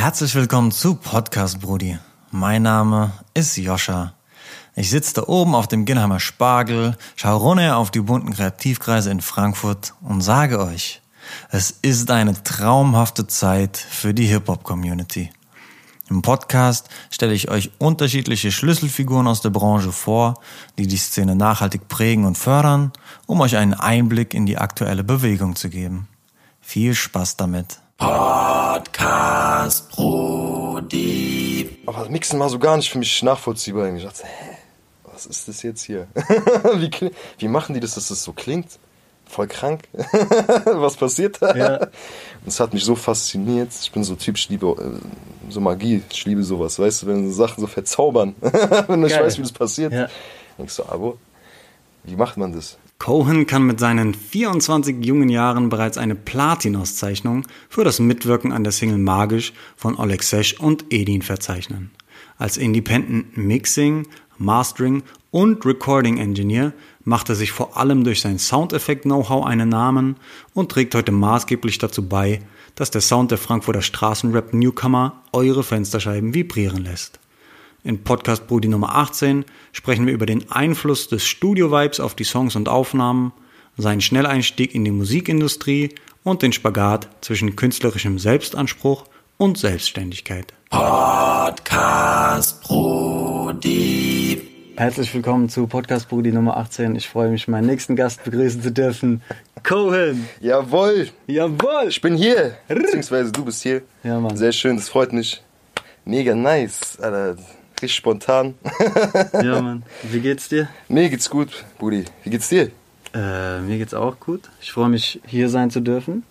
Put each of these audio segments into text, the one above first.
Herzlich willkommen zu Podcast Brudi. Mein Name ist Joscha. Ich sitze da oben auf dem Ginnheimer Spargel, schaue runter auf die bunten Kreativkreise in Frankfurt und sage euch, es ist eine traumhafte Zeit für die Hip-Hop-Community. Im Podcast stelle ich euch unterschiedliche Schlüsselfiguren aus der Branche vor, die die Szene nachhaltig prägen und fördern, um euch einen Einblick in die aktuelle Bewegung zu geben. Viel Spaß damit. Podcast Brudi. Aber Mixen war so gar nicht für mich nachvollziehbar. Ich dachte, hä, was ist das jetzt hier? wie, wie machen die das, dass das so klingt? Voll krank. was passiert da? Ja. Und es hat mich so fasziniert. Ich bin so Typ, ich liebe äh, so Magie, ich liebe sowas. Weißt du, wenn so Sachen so verzaubern. wenn ich Geil. weiß, wie das passiert. Ja. Denkst du, Abo, wie macht man das? Cohen kann mit seinen 24 jungen Jahren bereits eine Platin-Auszeichnung für das Mitwirken an der Single Magisch von Oleg Sesh und Edin verzeichnen. Als Independent Mixing, Mastering und Recording Engineer macht er sich vor allem durch sein Soundeffekt-Know-how einen Namen und trägt heute maßgeblich dazu bei, dass der Sound der Frankfurter Straßenrap-Newcomer eure Fensterscheiben vibrieren lässt. In Podcast Brudi Nummer 18 sprechen wir über den Einfluss des Studio-Vibes auf die Songs und Aufnahmen, seinen Schnelleinstieg in die Musikindustrie und den Spagat zwischen künstlerischem Selbstanspruch und Selbstständigkeit. Podcast Brudi. Herzlich willkommen zu Podcast Brudi Nummer 18. Ich freue mich, meinen nächsten Gast begrüßen zu dürfen. Cohen! Jawohl, Jawohl! ich bin hier. Beziehungsweise du bist hier. Ja, Mann. Sehr schön, das freut mich. Mega nice, Alter. Richtig spontan. Ja, Mann. Wie geht's dir? Mir geht's gut, Brudi. Wie geht's dir? Äh, mir geht's auch gut. Ich freue mich, hier sein zu dürfen.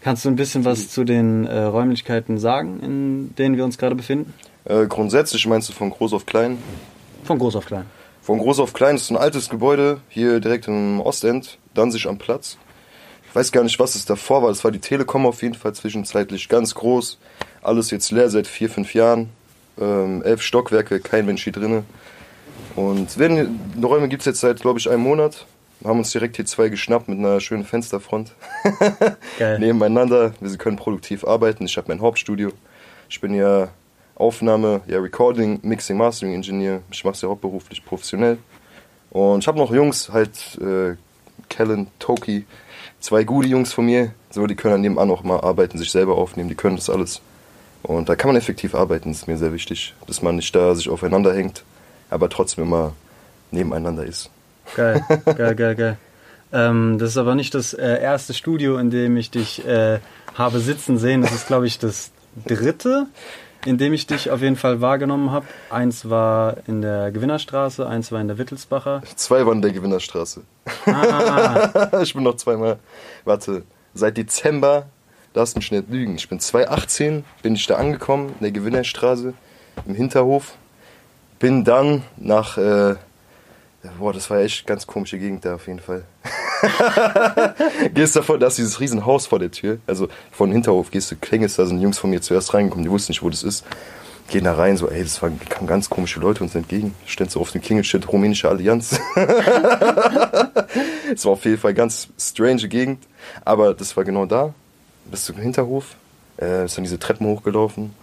Kannst du ein bisschen was zu den äh, Räumlichkeiten sagen, in denen wir uns gerade befinden? Äh, grundsätzlich meinst du von groß auf klein? Von groß auf klein. Von groß auf klein ist ein altes Gebäude, hier direkt im Ostend, Danzig am Platz. Ich weiß gar nicht, was es davor war. Das war die Telekom auf jeden Fall zwischenzeitlich ganz groß. Alles jetzt leer seit vier, fünf Jahren. Ähm, elf Stockwerke, kein Mensch hier drinne. Und wenn, die Räume gibt es jetzt seit, glaube ich, einem Monat. Wir haben uns direkt hier zwei geschnappt mit einer schönen Fensterfront. Geil. Nebeneinander. Wir können produktiv arbeiten. Ich habe mein Hauptstudio. Ich bin ja Aufnahme, ja Recording, Mixing, Mastering Engineer. Ich mache es ja hauptberuflich professionell. Und ich habe noch Jungs, halt äh, Kellen, Toki, zwei gute Jungs von mir. So, die können dann nebenan auch mal arbeiten, sich selber aufnehmen. Die können das alles. Und da kann man effektiv arbeiten. Das ist mir sehr wichtig, dass man nicht da sich aufeinander hängt, aber trotzdem immer nebeneinander ist. Geil, geil, geil, geil. Ähm, das ist aber nicht das äh, erste Studio, in dem ich dich äh, habe sitzen sehen. Das ist, glaube ich, das dritte, in dem ich dich auf jeden Fall wahrgenommen habe. Eins war in der Gewinnerstraße, eins war in der Wittelsbacher. Zwei waren in der Gewinnerstraße. Ah, ich bin noch zweimal, warte, seit Dezember, darfst mich nicht lügen. Ich bin 2018, bin ich da angekommen, in der Gewinnerstraße, im Hinterhof. Bin dann nach, äh, boah, das war echt ganz komische Gegend da auf jeden Fall. gehst davor, da ist dieses riesen Haus vor der Tür. Also von Hinterhof gehst du, klingelst, da sind Jungs von mir zuerst reingekommen, die wussten nicht, wo das ist. Gehen da rein, so, ey, das waren, kamen ganz komische Leute uns entgegen. Stand so auf dem Klingelschild Rumänische Allianz. Es war auf jeden Fall ganz strange Gegend, aber das war genau da, bis zum Hinterhof. Äh, ist dann diese Treppen hochgelaufen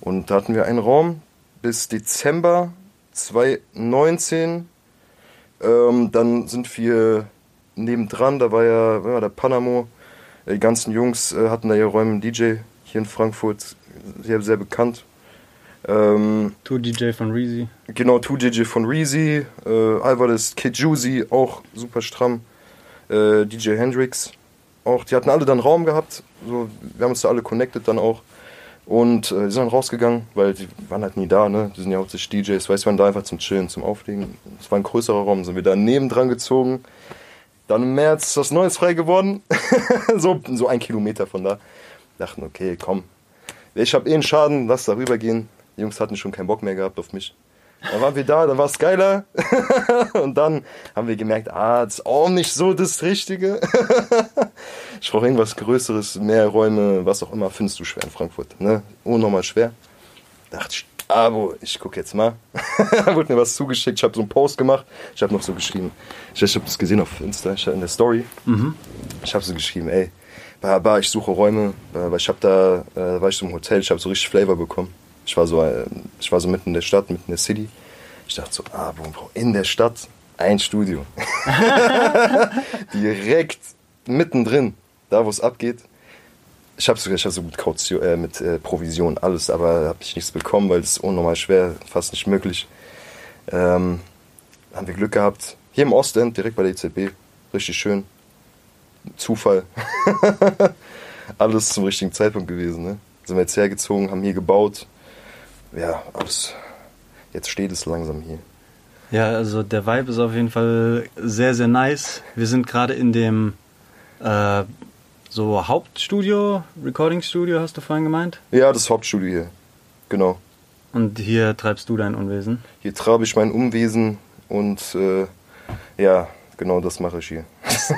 und da hatten wir einen Raum bis Dezember 2019. Ähm, dann sind wir nebendran, da war ja, war der Panamo. Die ganzen Jungs äh, hatten da ihre Räume, DJ hier in Frankfurt, sehr, sehr bekannt. Ähm, Tour DJ von Reezy. Genau, 2DJ von Reezy, äh, Alvarez, Kid Juicy, auch super stramm. Äh, DJ Hendrix, auch. Die hatten alle dann Raum gehabt. So, wir haben uns da alle connected dann auch. Und äh, die sind dann rausgegangen, weil die waren halt nie da, ne? Die sind ja hauptsächlich DJs, weißt du, waren da einfach zum Chillen, zum Auflegen. Es war ein größerer Raum, sind wir da nebendran gezogen. Dann im März ist was Neues frei geworden. so, so ein Kilometer von da. Dachten, okay, komm. Ich habe eh einen Schaden, lass da rübergehen. Die Jungs hatten schon keinen Bock mehr gehabt auf mich. Dann waren wir da, dann war es geiler. und dann haben wir gemerkt, ah, das ist auch nicht so das Richtige. ich brauche irgendwas Größeres, mehr Räume, was auch immer, findest du schwer in Frankfurt. Ne? Unnormal schwer. Dachte ich, aber ich gucke jetzt mal. Wurde mir was zugeschickt, ich habe so einen Post gemacht. Ich habe noch so geschrieben, ich, ich habe das gesehen auf Insta, ich, in der Story. Ich habe so geschrieben, ey, Bar, Bar ich suche Räume, weil ich habe da, äh, war ich so im Hotel, ich habe so richtig Flavor bekommen. Ich war so, äh, ich war so mitten in der Stadt, mitten in der City. Ich dachte so, ah, in der Stadt ein Studio. Direkt mittendrin, da wo es abgeht. Ich habe sogar, ich hab so mit Kaution, äh, mit äh, Provision alles, aber habe ich nichts bekommen, weil es unnormal schwer, fast nicht möglich. Ähm, haben wir Glück gehabt. Hier im Ostend, direkt bei der EZB, richtig schön. Zufall. alles zum richtigen Zeitpunkt gewesen. Ne? Sind wir jetzt hergezogen, haben hier gebaut. Ja, alles. Jetzt steht es langsam hier. Ja, also der Vibe ist auf jeden Fall sehr, sehr nice. Wir sind gerade in dem äh, so Hauptstudio, Recording-Studio, hast du vorhin gemeint? Ja, das Hauptstudio hier. Genau. Und hier treibst du dein Unwesen. Hier treibe ich mein Umwesen und äh, ja, genau das mache ich hier.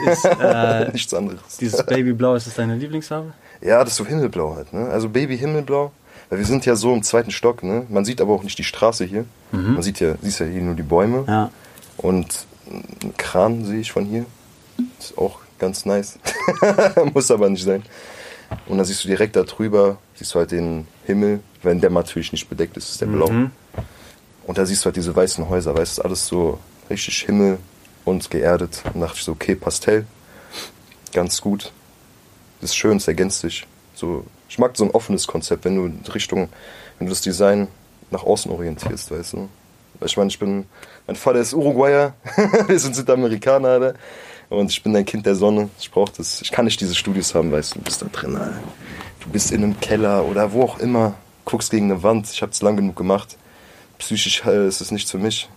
Ist, äh, Nichts anderes. dieses Babyblau, ist das deine Lieblingsfarbe? Ja, das ist so Himmelblau halt, ne? Also Baby Himmelblau. Weil wir sind ja so im zweiten Stock, ne? Man sieht aber auch nicht die Straße hier. Man sieht ja, siehst ja hier nur die Bäume. Ja. Und einen Kran sehe ich von hier. Ist auch ganz nice. Muss aber nicht sein. Und dann siehst du direkt da drüber, siehst du halt den Himmel, wenn der natürlich nicht bedeckt ist, ist der blau. Mhm. Und da siehst du halt diese weißen Häuser, weißt du, alles so richtig Himmel und geerdet. Und dachte ich so, okay, Pastell, ganz gut. Das ist schön, es ergänzt sich. So, ich mag so ein offenes Konzept, wenn du in Richtung, wenn du das Design nach außen orientierst, weißt du. Ich meine, ich bin, mein Vater ist Uruguayer, wir sind Südamerikaner, Alter. Und ich bin ein Kind der Sonne. Ich brauche das. Ich kann nicht diese Studios haben, weißt du. Du bist da drin, Alter. Du bist in einem Keller oder wo auch immer. Guckst gegen eine Wand. Ich habe es lang genug gemacht. Psychisch äh, ist es nicht für mich.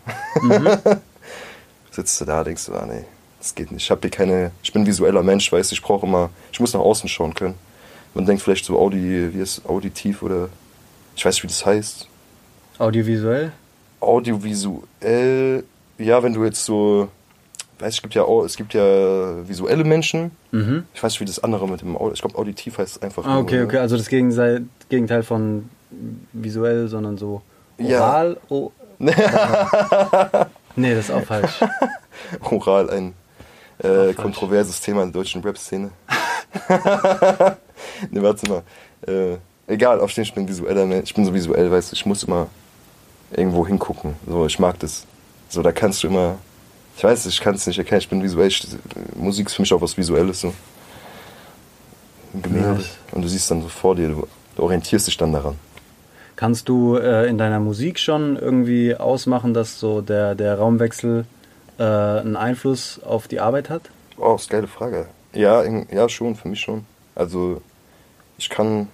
Sitzt du da, denkst du, ah nee, das geht nicht. Ich habe hier keine. Ich bin ein visueller Mensch, weißt du. Ich brauche immer. Ich muss nach außen schauen können. Man denkt vielleicht so Audi, wie ist auditiv oder ich weiß nicht, wie das heißt. Audiovisuell? Audiovisuell, ja, wenn du jetzt so, weiß ich, es gibt ja, es gibt ja visuelle Menschen. Mhm. Ich weiß nicht, wie das andere mit dem ich glaube auditiv heißt es einfach. Ah, okay, okay. Also das Gegenteil, Gegenteil von visuell, sondern so Ja. oral. Oh. nee, das ist auch falsch. Oral, ein äh, kontroverses Thema in der deutschen Rap-Szene. ne, warte mal. Äh, egal, auf den ich bin visueller Mensch. Ich bin so visuell, weißt du, ich muss immer irgendwo hingucken. So, ich mag das. So, da kannst du immer. Ich weiß ich kann es nicht erkennen, ich bin visuell. Ich, Musik ist für mich auch was Visuelles. So. Gemälde. Nice. Und du siehst dann so vor dir, du, du orientierst dich dann daran. Kannst du äh, in deiner Musik schon irgendwie ausmachen, dass so der, der Raumwechsel äh, einen Einfluss auf die Arbeit hat? Oh, ist eine geile Frage. Ja, in- ja, schon, für mich schon. Also, ich kann,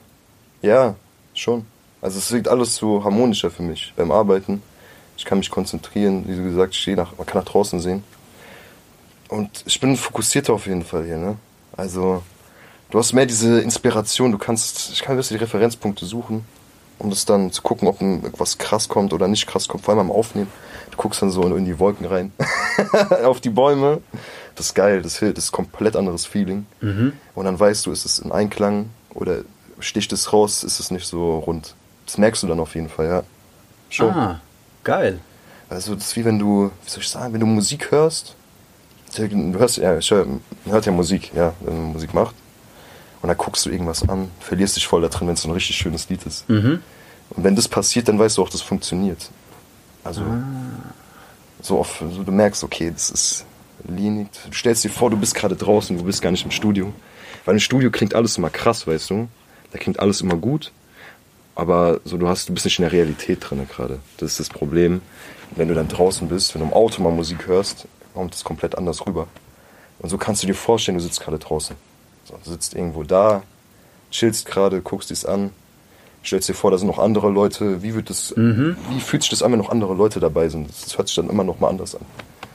ja, schon. Also, es wirkt alles so harmonischer für mich beim Arbeiten. Ich kann mich konzentrieren, wie gesagt, ich nach, man kann nach draußen sehen. Und ich bin fokussierter auf jeden Fall hier, ne? Also, du hast mehr diese Inspiration, du kannst, ich kann wirklich die Referenzpunkte suchen, um das dann zu gucken, ob was krass kommt oder nicht krass kommt, vor allem am Aufnehmen. Du guckst dann so in die Wolken rein, auf die Bäume. Das ist geil, das hilft, das ist ein komplett anderes Feeling. Und dann weißt du, ist es in Einklang oder sticht es raus, ist es nicht so rund. Das merkst du dann auf jeden Fall, ja. Schon. Ah, geil. Also das ist wie wenn du, wie soll ich sagen, wenn du Musik hörst, du hörst, ja, ich hör, man hört ja Musik, ja, wenn man Musik macht. Und dann guckst du irgendwas an, verlierst dich voll da drin, wenn es so ein richtig schönes Lied ist. Mhm. Und wenn das passiert, dann weißt du auch, das funktioniert. Also so oft, so du merkst, okay, das ist linig. Du stellst dir vor, du bist gerade draußen, du bist gar nicht im Studio. Weil im Studio klingt alles immer krass, weißt du? Da klingt alles immer gut. Aber so du hast, du bist nicht in der Realität drin gerade. Das ist das Problem. Wenn du dann draußen bist, wenn du im Auto mal Musik hörst, kommt es komplett anders rüber. Und so kannst du dir vorstellen, du sitzt gerade draußen. So, du sitzt irgendwo da, chillst gerade, guckst dies an, stellst dir vor, da sind noch andere Leute. Wie wird das, wie fühlt sich das an, wenn noch andere Leute dabei sind? Das hört sich dann immer noch mal anders an.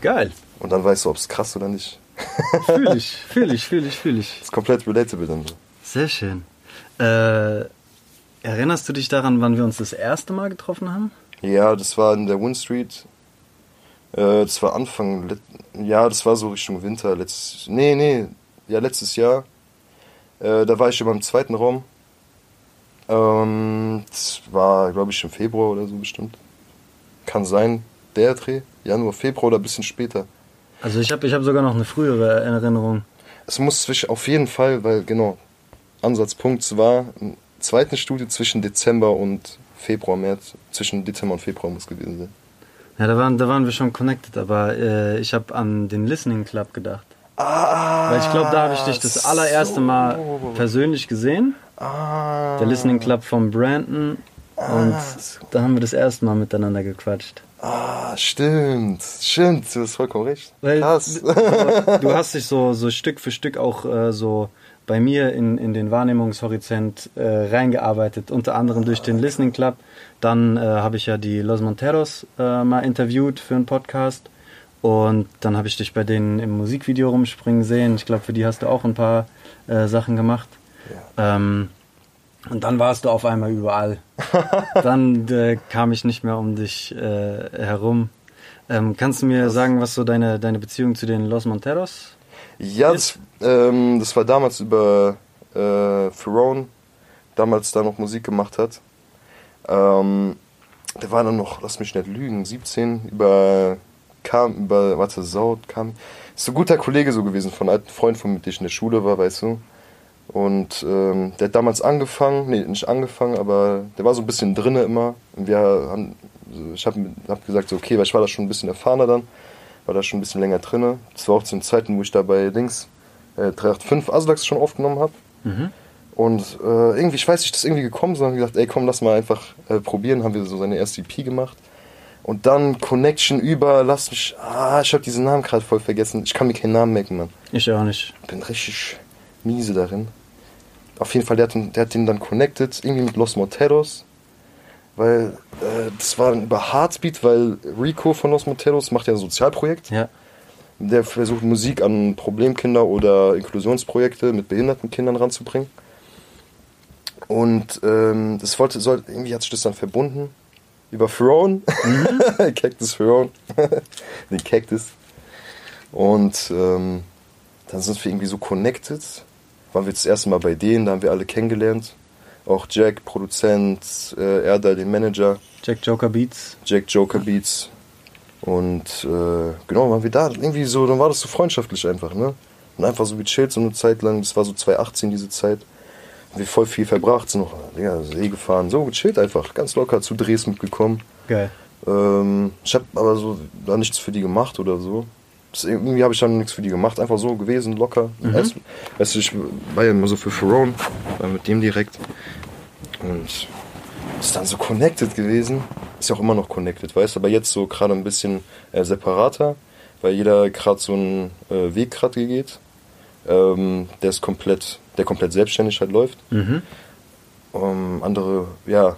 Geil. Und dann weißt du, ob es krass oder nicht. Fühl ich, fühl ich, fühl ich, fühl ich. Das ist komplett relatable dann so. Sehr schön. Äh, erinnerst du dich daran, wann wir uns das erste Mal getroffen haben? Ja, das war in der Win Street. Äh, das war Anfang, ja, das war so Richtung Winter. Letzt, nee, nee, ja, letztes Jahr. Äh, da war ich immer im zweiten Raum. Ähm, das war, glaube ich, im Februar oder so bestimmt. Kann sein, der Dreh. Januar, Februar oder ein bisschen später. Also ich habe ich hab sogar noch eine frühere Erinnerung. Es muss zwischen, auf jeden Fall, weil, genau, Ansatzpunkt war im zweiten Studio zwischen Dezember und Februar, März. Zwischen Dezember und Februar muss gewesen sein. Ja, da waren, da waren wir schon connected, aber äh, ich habe an den Listening Club gedacht. Ah, Weil ich glaube, da habe ich dich das allererste Mal so. persönlich gesehen. Ah, Der Listening Club von Brandon. Und so. da haben wir das erste Mal miteinander gequatscht. ah, stimmt, stimmt, du hast vollkommen recht. Weil Krass. du, hast dich so, so Stück für Stück auch äh, so bei mir in, in den Wahrnehmungshorizont äh, reingearbeitet, unter anderem durch den Listening Club. Dann äh, habe ich ja die Los Monteros äh, mal interviewt für einen Podcast. Und dann habe ich dich bei denen im Musikvideo rumspringen sehen. Ich glaube, für die hast du auch ein paar äh, Sachen gemacht. Ähm, und dann warst du auf einmal überall. dann äh, kam ich nicht mehr um dich äh, herum. Ähm, kannst du mir sagen, was so deine, deine Beziehung zu den Los Monteros? Ja, das, ähm, das war damals über äh, Ferone, damals da noch Musik gemacht hat. Ähm, der war dann noch, lass mich nicht lügen, 17, über, kam, über, warte, Saut, kam, ist so ein guter Kollege so gewesen, von einem alten Freund von mir, mit dem ich in der Schule war, weißt du. Und ähm, der hat damals angefangen, nee, nicht angefangen, aber der war so ein bisschen drinne immer. Und wir haben, ich habe hab gesagt, so, okay, weil ich war da schon ein bisschen erfahrener dann, war da schon ein bisschen länger drinne. Das war auch zu den Zeiten, wo ich da bei Dings äh, 385 Aslax schon aufgenommen habe. Und äh, irgendwie, ich weiß nicht, das ist irgendwie gekommen, sondern gesagt, ey, komm, lass mal einfach äh, probieren. Haben wir so seine erste EP gemacht. Und dann Connection über, lass mich, ah, ich habe diesen Namen gerade voll vergessen. Ich kann mir keinen Namen merken, Mann. Ich auch nicht. Bin richtig miese darin. Auf jeden Fall, der hat, den- der hat den dann connected, irgendwie mit Los Monteros. Weil äh, das war dann über Heartbeat, weil Rico von Los Monteros macht ja ein Sozialprojekt. Ja. Der versucht Musik an Problemkinder oder Inklusionsprojekte mit behinderten Kindern ranzubringen. Und ähm, das wollte, soll, irgendwie hat sich das dann verbunden über Ferone, Cactus Ferone, den Cactus. Und ähm, dann sind wir irgendwie so connected. Waren wir das erste Mal bei denen, da haben wir alle kennengelernt. Auch Jack, Produzent, äh, Erdal, den Manager. Jack Joker Beats. Jack Joker Beats. Und äh, genau, waren wir da. Irgendwie so, dann war das so freundschaftlich einfach, ne? Und einfach so gechillt, so eine Zeit lang. Das war so 2018 diese Zeit. Haben wir voll viel verbracht, sind noch ja, See gefahren. So gechillt einfach, ganz locker zu Drehs mitgekommen. Geil. Ähm, ich habe aber so da nichts für die gemacht oder so. Irgendwie habe ich dann nichts für die gemacht, einfach so gewesen, locker. Weißt, du- weißt du, ich war ja immer so für Ferone, war mit dem direkt. Und ist dann so connected gewesen. Ist ja auch immer noch connected, weißt du, aber jetzt so gerade ein bisschen äh, separater, weil jeder gerade so einen äh, Weg gerade geht. Ähm, der ist komplett, der komplett selbstständig halt läuft. Mhm. Ähm, andere, ja.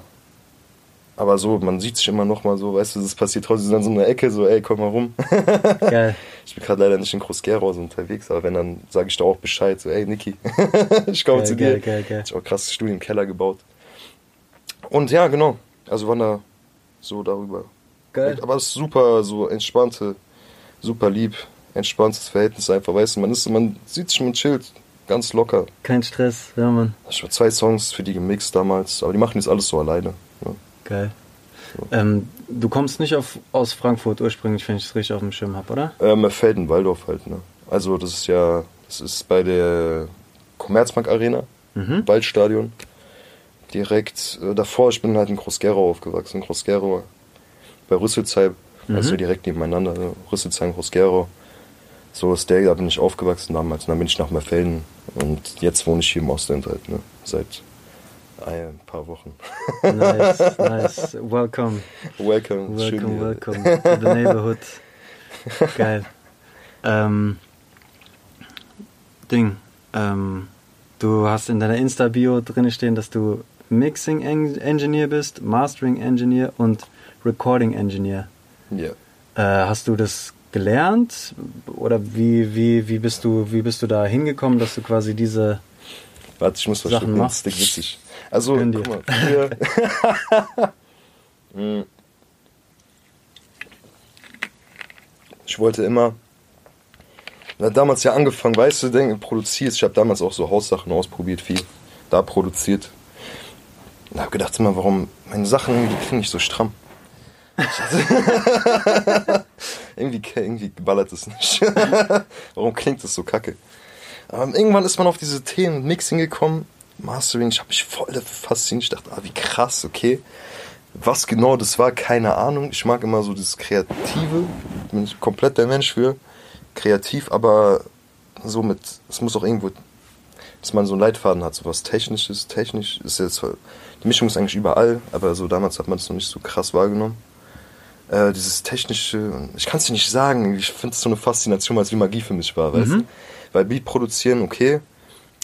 Aber so, man sieht sich immer noch mal so, weißt du, das passiert trotzdem in so einer Ecke, so, ey, komm mal rum. Geil. Ich bin gerade leider nicht in Groß-Gerau so unterwegs, aber wenn, dann sage ich da auch Bescheid, so, ey, Niki, ich komme Geil, zu geil, dir. geil, geil. Ich habe auch krasses Studio im Keller gebaut. Und ja, genau, also waren da so darüber. Geil. Aber es ist super, so entspannte, super lieb, entspanntes Verhältnis einfach, weißt du, man ist, man sieht sich, man chillt, ganz locker. Kein Stress, ja Mann. Ich habe zwei Songs für die gemixt damals, aber die machen jetzt alles so alleine. Ja. Geil. Ähm, du kommst nicht auf, aus Frankfurt ursprünglich, wenn ich es richtig auf dem Schirm habe, oder? Ähm, Felden-Waldorf halt, ne? Also das ist ja, das ist bei der Commerzbank Arena, Mhm. Waldstadion. Direkt äh, davor, ich bin halt in Groß-Gerau aufgewachsen, Groß-Gerau bei Rüsselsheim, also direkt nebeneinander, ne? Rüsselsheim, Groß-Gerau. So ist der, da bin ich aufgewachsen damals. Und dann bin ich nach Merfelden und jetzt wohne ich hier im Ostend halt, ne? Seit ein paar Wochen. Nice, nice. Welcome. welcome, Welcome, welcome to the neighborhood. Geil. Ähm, Ding. Ähm, du hast in deiner Insta-Bio drin stehen, dass du Mixing Eng- Engineer bist, Mastering Engineer und Recording Engineer. Ja. Äh, hast du das gelernt? Oder wie, wie, wie, bist du, wie bist du da hingekommen, dass du quasi diese. Warte, ich muss was Sachen machst. das ist witzig. Also, guck mal, früher... Hm. ich wollte immer... Na, damals ja angefangen, weißt du, denk, produzierst. Ich habe damals auch so Haussachen ausprobiert, viel. Da produziert. Und habe gedacht immer, warum meine Sachen irgendwie klingen nicht so stramm. irgendwie, irgendwie ballert es nicht. warum klingt das so kacke? Aber irgendwann ist man auf diese Themen Mixing gekommen, Mastering, ich habe mich voll dafür fasziniert. Ich dachte, ah, wie krass, okay. Was genau das war, keine Ahnung. Ich mag immer so das Kreative. Bin ich komplett der Mensch für. Kreativ, aber so mit, es muss auch irgendwo, dass man so einen Leitfaden hat, so was Technisches. Technisch ist jetzt, die Mischung ist eigentlich überall, aber so damals hat man es noch nicht so krass wahrgenommen. Äh, dieses technische, ich kann es dir nicht sagen, ich finde es so eine Faszination, weil es wie Magie für mich war, weißt du? Weil Beat produzieren, okay,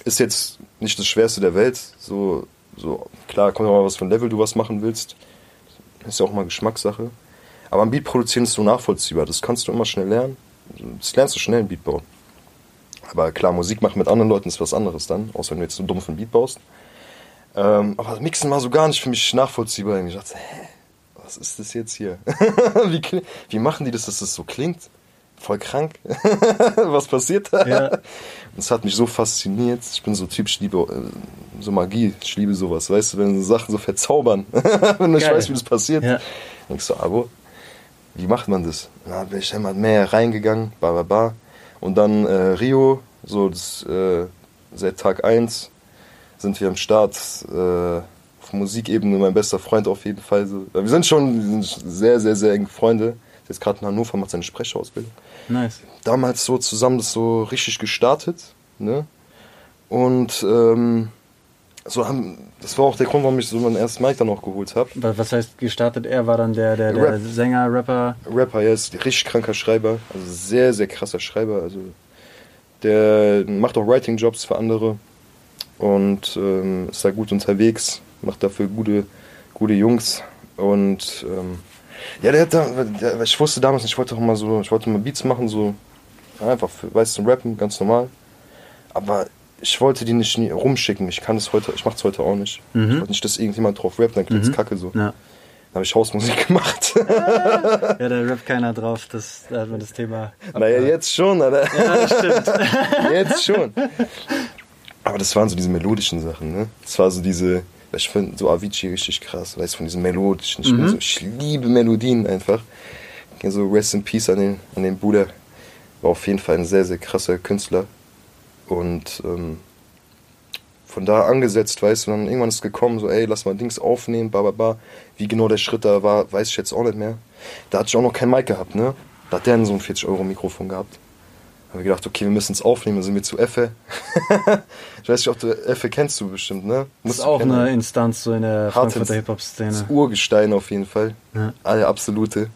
ist jetzt nicht das Schwerste der Welt. So, so klar, kommt auch mal was von Level du was machen willst. Ist ja auch mal Geschmackssache. Aber am Beat produzieren ist so nachvollziehbar. Das kannst du immer schnell lernen. Das lernst du schnell im Beat bauen. Aber klar, Musik machen mit anderen Leuten ist was anderes dann, außer wenn du jetzt so dumm von Beat baust. Ähm, aber Mixen war so gar nicht für mich nachvollziehbar. Ich dachte, hä, was ist das jetzt hier? wie, wie machen die das, dass das so klingt? Voll krank. was passiert da? Ja. Und es hat mich so fasziniert. Ich bin so Typ, ich liebe äh, so Magie, ich liebe sowas, weißt du, wenn so Sachen so verzaubern. wenn Geil. weißt, wie das passiert. Ja. Denkst du, Abo, wie macht man das? Na, bin ich einmal mehr reingegangen, ba, ba, ba. Und dann äh, Rio, so das, äh, seit Tag 1 sind wir am Start. Äh, auf Musikebene mein bester Freund auf jeden Fall. So. Wir sind schon wir sind sehr, sehr, sehr enge Freunde. Der ist gerade in Hannover, macht seine Sprecherausbildung Nice. damals so zusammen das so richtig gestartet. Ne? Und ähm, so haben, das war auch der Grund, warum ich so meinen ersten Mic dann auch geholt habe. Was heißt gestartet? Er war dann der, der, der Rap. Sänger, Rapper. Rapper, er ist ein richtig kranker Schreiber, also sehr, sehr krasser Schreiber. Also der macht auch Writing-Jobs für andere und ähm, ist da gut unterwegs, macht dafür gute, gute Jungs und ähm, ja, der hat da, der, ich wusste damals, ich wollte auch mal so, ich wollte mal Beats machen, so einfach, für, weißt du, rappen, ganz normal. Aber ich wollte die nicht rumschicken. Ich kann es heute, ich mache es heute auch nicht. Ich wollte nicht, dass irgendjemand drauf rappt, dann klingt es kacke so. Ja. Dann habe ich Hausmusik gemacht. ja, da rappt keiner drauf. Das, da hat man das Thema. naja, jetzt schon, Alter. Ja, das stimmt. Jetzt schon. Aber das waren so diese melodischen Sachen, ne? Das war so diese, ich finde so Avicii richtig krass, weißt du, von diesen melodischen. Ich, bin so, ich liebe Melodien einfach. Ja, So Rest in Peace an den, an den Bruder. War auf jeden Fall ein sehr, sehr krasser Künstler. Und ähm, von da angesetzt, weißt du, dann irgendwann ist gekommen, so, ey, lass mal Dings aufnehmen, ba, ba, ba. Wie genau der Schritt da war, weiß ich jetzt auch nicht mehr. Da hatte ich auch noch kein Mic gehabt, ne? Da hat der so ein 40-Euro-Mikrofon gehabt. Haben wir gedacht, okay, wir müssen es aufnehmen, dann sind wir zu Effe. ich weiß nicht, ob du Effe kennst du bestimmt, ne? Das Musst ist auch kennen. eine Instanz so in der Frankfurter Das Hip-Hop-Szene. Urgestein auf jeden Fall. Ja. Alle absolute.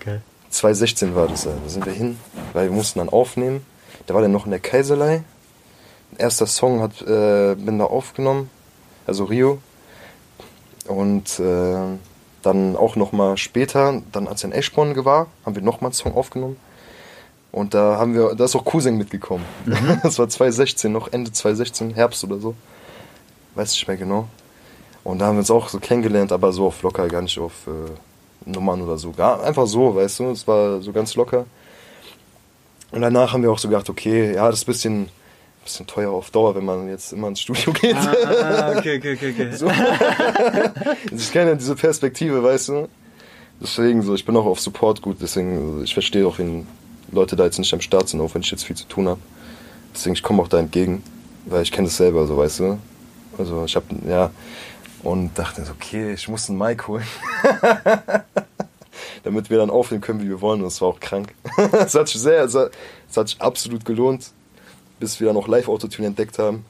Okay. 2016 war das, da sind wir hin, weil wir mussten dann aufnehmen. Da war der noch in der Kaiserlei. Erster Song hat äh, bin da aufgenommen, also Rio. Und äh, dann auch noch mal später, dann als er in Eschborn war, haben wir noch mal einen Song aufgenommen. Und da haben wir, da ist auch Cousin mitgekommen. Das war 2016, noch Ende 2016, Herbst oder so. Weiß nicht mehr genau. Und da haben wir uns auch so kennengelernt, aber so auf locker, gar nicht auf äh, Nummern oder so. Gar, einfach so, weißt du, es war so ganz locker. Und danach haben wir auch so gedacht, okay, ja, das ist ein bisschen, bisschen teuer auf Dauer, wenn man jetzt immer ins Studio geht. Ah, ah, okay, okay, okay. okay. So. ich kenne ja diese Perspektive, weißt du. Deswegen so, ich bin auch auf Support gut, deswegen, also ich verstehe auch, wenn Leute da jetzt nicht am Start sind, auch wenn ich jetzt viel zu tun habe. Deswegen, ich komme auch da entgegen, weil ich kenne das selber, so, weißt du. Also ich habe, ja, und dachte so, okay, ich muss einen Mic holen. Damit wir dann aufnehmen können, wie wir wollen. Und das war auch krank. Es hat sich sehr, es hat, es hat sich absolut gelohnt, bis wir dann auch Live-Autotune entdeckt haben.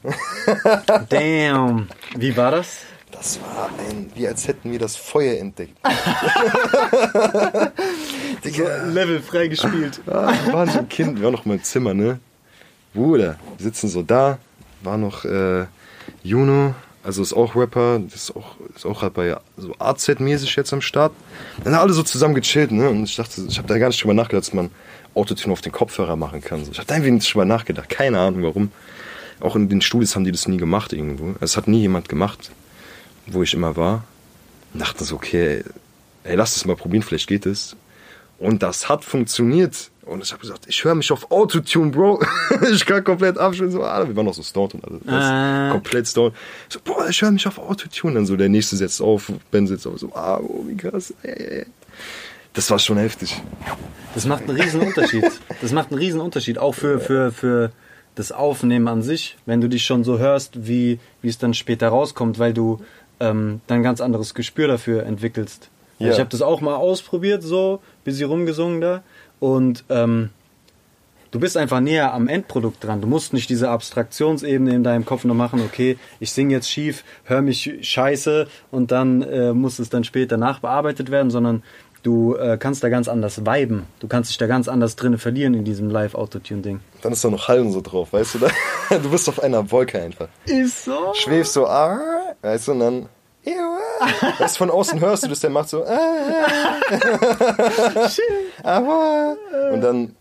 Damn. Wie war das? Das war ein, wie als hätten wir das Feuer entdeckt. Digga, Level freigespielt. ah, wir waren so ein Kind, wir waren noch mal im Zimmer, ne? Bruder, wir sitzen so da, war noch äh, Juno, also ist auch Rapper, ist auch, ist auch halt bei so AZ-mäßig jetzt am Start. Dann haben alle so zusammen gechillt, ne? Und ich dachte, ich habe da gar nicht drüber nachgedacht, dass man Autotune auf den Kopfhörer machen kann. So. Ich habe da irgendwie nicht drüber nachgedacht, keine Ahnung warum. Auch in den Studios haben die das nie gemacht irgendwo. Es hat nie jemand gemacht, wo ich immer war. Und dachte so, okay, ey, lass das mal probieren, vielleicht geht es. Und das hat funktioniert. Und ich habe gesagt, ich höre mich auf Autotune, Bro. ich kann komplett abspielen. So, ah, wir waren noch so stoned und alles. Ah. Komplett stoned. So, boah, ich höre mich auf Autotune. Dann so, der nächste setzt auf, Ben setzt auf. So, ah, oh, wie krass. Das war schon heftig. Das macht einen riesen Unterschied. Das macht einen riesen Unterschied. Auch für, für, für das Aufnehmen an sich, wenn du dich schon so hörst, wie, wie es dann später rauskommt, weil du ähm, dann ein ganz anderes Gespür dafür entwickelst. Also Ja. Ich habe das auch mal ausprobiert, so, bisschen rumgesungen da. Und ähm, du bist einfach näher am Endprodukt dran. Du musst nicht diese Abstraktionsebene in deinem Kopf noch machen, okay, ich singe jetzt schief, höre mich scheiße und dann äh, muss es dann später nachbearbeitet werden, sondern du äh, kannst da ganz anders viben. Du kannst dich da ganz anders drin verlieren in diesem Live-Autotune-Ding. Dann ist da noch Hall und so drauf, weißt du? Da? Du bist auf einer Wolke einfach. Ist so? Schwebst so, ah, weißt du, und dann. Du, von außen hörst du das, der macht so, ah, aber. Und dann,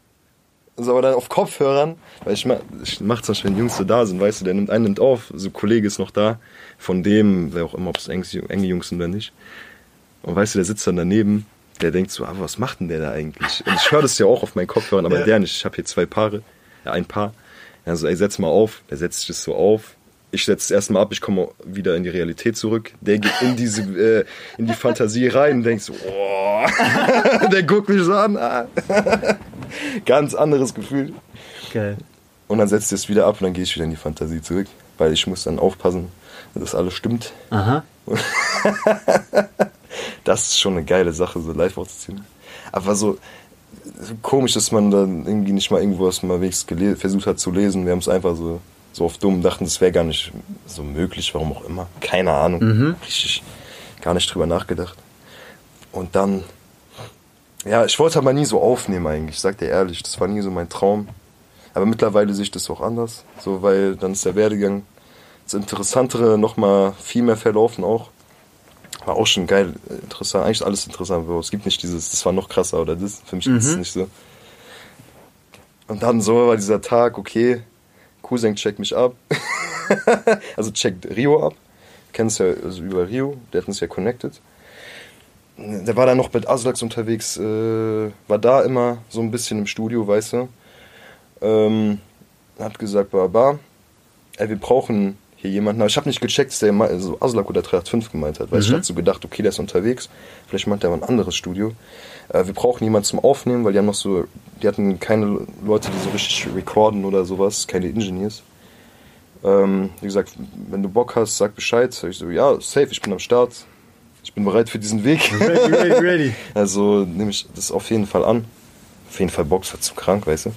so, aber dann auf Kopfhörern, weil ich, mach- ich mach's dann, wenn Jungs so da sind, weißt du, der nimmt einen nimmt auf, so ein Kollege ist noch da, von dem, wer auch immer, ob es enge enge Jungs sind oder nicht. Und weißt du, der sitzt dann daneben, der denkt so, aber was macht denn der da eigentlich? Und ich höre das ja auch auf meinen Kopfhörern, aber der nicht. Ich habe hier zwei Paare, ja, ein Paar. Also, ey, setz mal auf. Der setzt sich das so auf. Ich setze es erstmal ab, ich komme wieder in die Realität zurück. Der geht in diese, äh, in die Fantasie rein und denkt so, boah. der guckt mich so an. Ah. Ganz anderes Gefühl. Geil. Und dann setzt er es wieder ab und dann gehe ich wieder in die Fantasie zurück. Weil ich muss dann aufpassen, dass alles stimmt. Aha. Das ist schon eine geile Sache, so live aufzuziehen. Aber so, so komisch, dass man dann irgendwie nicht mal irgendwo was mal wenigstens versucht hat zu lesen. Wir haben es einfach so, so auf dumm dachten, das wäre gar nicht so möglich, warum auch immer. Keine Ahnung. Richtig gar nicht drüber nachgedacht. Und dann, ja, ich wollte aber nie so aufnehmen eigentlich, ich sag dir ehrlich, das war nie so mein Traum. Aber mittlerweile sehe ich das auch anders, so, weil dann ist der Werdegang, das Interessantere nochmal viel mehr verlaufen auch. War auch schon geil, interessant, eigentlich alles interessant. Es gibt nicht dieses, das war noch krasser oder das, für mich ist es nicht so. Und dann so war dieser Tag, okay, Cousin checkt mich ab. also checkt Rio ab. Kennst ja also über Rio, der hat uns ja connected. Der war dann noch mit Aslax unterwegs, äh, war da immer so ein bisschen im Studio, weißt du. Ähm, hat gesagt, Baba, ey, wir brauchen hier jemanden. Aber ich habe nicht gecheckt, dass der mal- also Aslak oder 385 gemeint hat, weil ich hatte so gedacht, okay, der ist unterwegs. Vielleicht meint der mal ein anderes Studio. Äh, wir brauchen jemanden zum Aufnehmen, weil die haben noch so, die hatten keine Leute, die so richtig recorden oder sowas, keine Engineers. Ähm, wie gesagt, wenn du Bock hast, sag Bescheid. Sag ich so, ja, safe, ich bin am Start. Ich bin bereit für diesen Weg. Ready, ready, ready. Also nehme ich das auf jeden Fall an. Auf jeden Fall Box war zu krank, weißt du.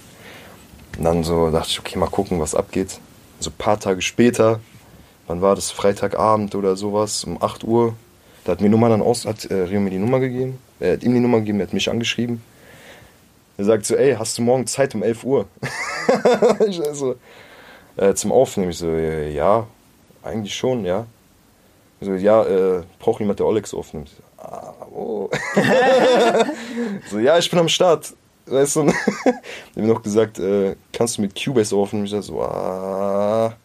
Und dann so dachte ich, okay, mal gucken, was abgeht. So ein paar Tage später, wann war das? Freitagabend oder sowas, um 8 Uhr. Da hat mir Nummer dann aus, hat äh, Rio mir die Nummer gegeben. Er hat ihm die Nummer gegeben, er hat mich angeschrieben. Er sagt so, ey, hast du morgen Zeit um 11 Uhr? ich so, äh, zum Aufnehmen. Ich so, äh, ja, eigentlich schon, ja. Ich so, ja, äh, braucht jemand, der Olex aufnimmt. Ich so, ah, oh. so, ja, ich bin am Start. Weißt du, ich habe noch gesagt, äh, kannst du mit Cubase aufnehmen? Ich so, ah.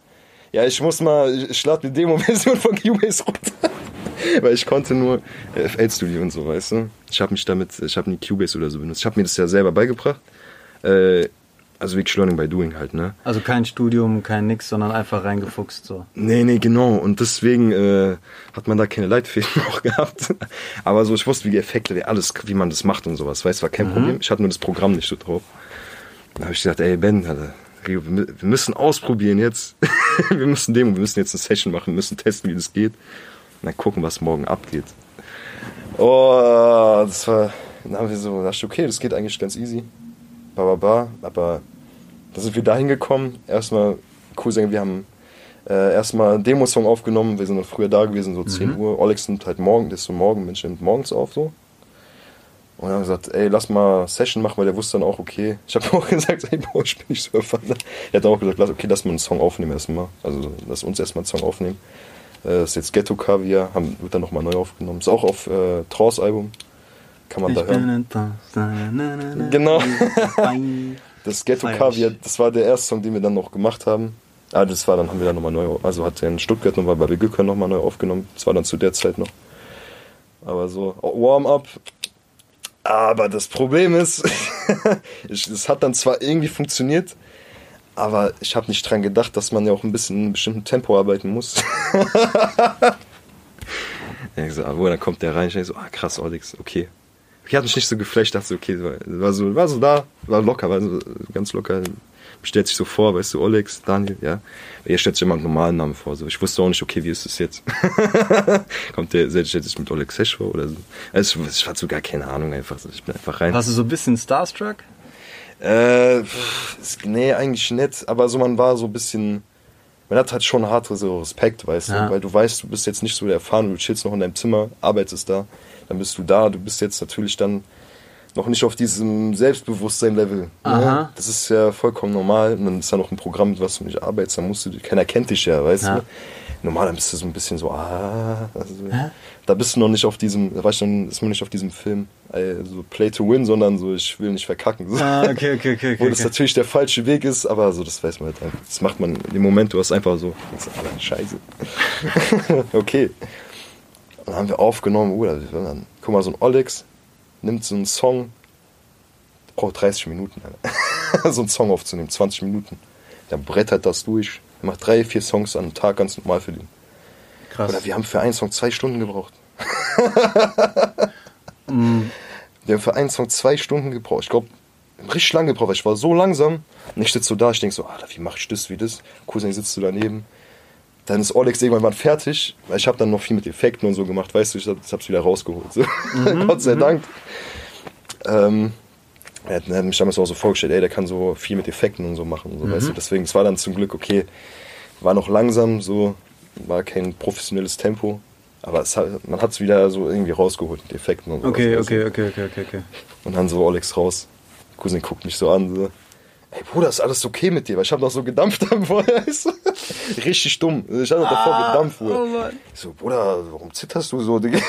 Ja, ich muss mal, ich, ich lade eine Demo-Version von Cubase runter. Weil ich konnte nur FL Studio und so, weißt du. Ich habe mich damit, ich habe nie Cubase oder so benutzt. Ich habe mir das ja selber beigebracht. Äh, also wirklich Learning by Doing halt, ne? Also kein Studium, kein nix, sondern einfach reingefuchst so. Nee, nee, genau. Und deswegen äh, hat man da keine Leitfäden auch gehabt. Aber so, ich wusste, wie die Effekte, wie alles, wie man das macht und sowas. Weißt du, war kein Problem. Ich hatte nur das Programm nicht so drauf. Da habe ich gesagt, ey Ben, Alter, Rio, wir, mü- wir müssen ausprobieren jetzt. wir müssen Demo, wir müssen jetzt eine Session machen, müssen testen, wie das geht. Dann gucken, was morgen abgeht. Oh, das war. Dann haben wir so, ich, okay, das geht eigentlich ganz easy. Ba, ba, ba. Aber da sind wir da hingekommen. Erstmal, cool sagen, wir haben äh, erstmal einen Demo-Song aufgenommen. Wir sind noch früher da gewesen, so 10 Uhr. Alex nimmt halt morgen, das ist so morgen, Mensch nimmt morgens auf so. Und dann haben wir gesagt, ey, lass mal Session machen, weil der wusste dann auch, okay. Ich habe auch gesagt, ey, boah, ich bin nicht so erfahren. Er hat auch gesagt, okay, lass mal einen Song aufnehmen erstmal. Also lass uns erstmal einen Song aufnehmen. Äh, Das ist jetzt Ghetto Caviar, haben, wird dann nochmal neu aufgenommen. Ist auch auf äh, Trance Album. Kann man da hören. Genau. Das Ghetto ich. Caviar, das war der erste Song, den wir dann noch gemacht haben. Ah, das war dann, haben wir dann nochmal neu, also hat er in Stuttgart nochmal bei Begücker nochmal neu aufgenommen. Das war dann zu der Zeit noch. Aber so, Warm-up. Aber das Problem ist, ich- es hat dann zwar irgendwie funktioniert, aber ich habe nicht dran gedacht, dass man ja auch ein bisschen in einem bestimmten Tempo arbeiten muss. ja, ich so, ah, wo, dann kommt der rein, ich denk so, ah, krass, Alex, okay. Ich hatte mich nicht so geflasht, dachte so, okay, war, war so, war so da, war locker, war so ganz locker. stellt sich so vor, weißt du, Olex, Daniel, ja. Er stellt sich immer einen normalen Namen vor. So. Ich wusste auch nicht, okay, wie ist das jetzt? Kommt der, stellt sich mit Olex Sesh vor oder so. Also, ich hatte so gar keine Ahnung einfach. Ich bin einfach rein. Warst du so ein bisschen starstruck? Äh, pff, nee, eigentlich nicht. Aber so, man war so ein bisschen. Man hat halt schon harte so Respekt, weißt Ja. du? Weil du weißt, du bist jetzt nicht so der Erfahrene, du chillst noch in deinem Zimmer, arbeitest da, dann bist du da, du bist jetzt natürlich dann noch nicht auf diesem Selbstbewusstsein-Level. Ne? Das ist ja vollkommen normal. Und dann ist da noch ein Programm, mit was du nicht arbeitest, dann musst du, keiner kennt dich ja, weißt Ja. du? Normal, dann bist du so ein bisschen so, ah, also, da bist du noch nicht auf diesem, da war ich dann, ist man nicht auf diesem Film, äh, so Play to Win, sondern so, ich will nicht verkacken. So. Ah, okay, okay, okay, Wo das natürlich der falsche Weg ist, aber so, das weiß man halt einfach. Das macht man im Moment, du hast einfach so, denkst, Alter, scheiße. okay. Und dann haben wir aufgenommen, waren dann, guck mal, so ein Olex nimmt so einen Song, braucht 30 Minuten, so einen Song aufzunehmen, 20 Minuten. Der brettert das durch, er macht drei, vier Songs an einem Tag ganz normal für den. Krass. Oder wir haben für einen Song zwei Stunden gebraucht. Mm. Wir haben für einen Song zwei Stunden gebraucht. Ich glaube, richtig lange gebraucht, weil ich war so langsam. Und ich sitze so da, ich denke so, Alter, wie mache ich das, wie das? Cousin sitzt so daneben. Dann ist Olex irgendwann fertig, weil ich habe dann noch viel mit Effekten und so gemacht, weißt du, ich hab- ich hab's wieder rausgeholt. So. Gott sei Dank. Ähm, er hat, er hat mich damals auch so vorgestellt, ey, der kann so viel mit Effekten und so machen. Und so, weißt du? Deswegen, es war dann zum Glück okay. War noch langsam, so, war kein professionelles Tempo. Aber es hat, man hat es wieder so irgendwie rausgeholt mit Effekten und so. Okay, okay, okay, okay, okay, okay. Und dann so Alex raus. Cousin guckt mich so an, so. Ey Bruder, ist alles okay mit dir? Weil ich habe noch so gedampft am du? Richtig dumm. Ich habe noch davor gedampft, Bruder. oh Mann. Ich so, Bruder, warum zitterst du so? Digga?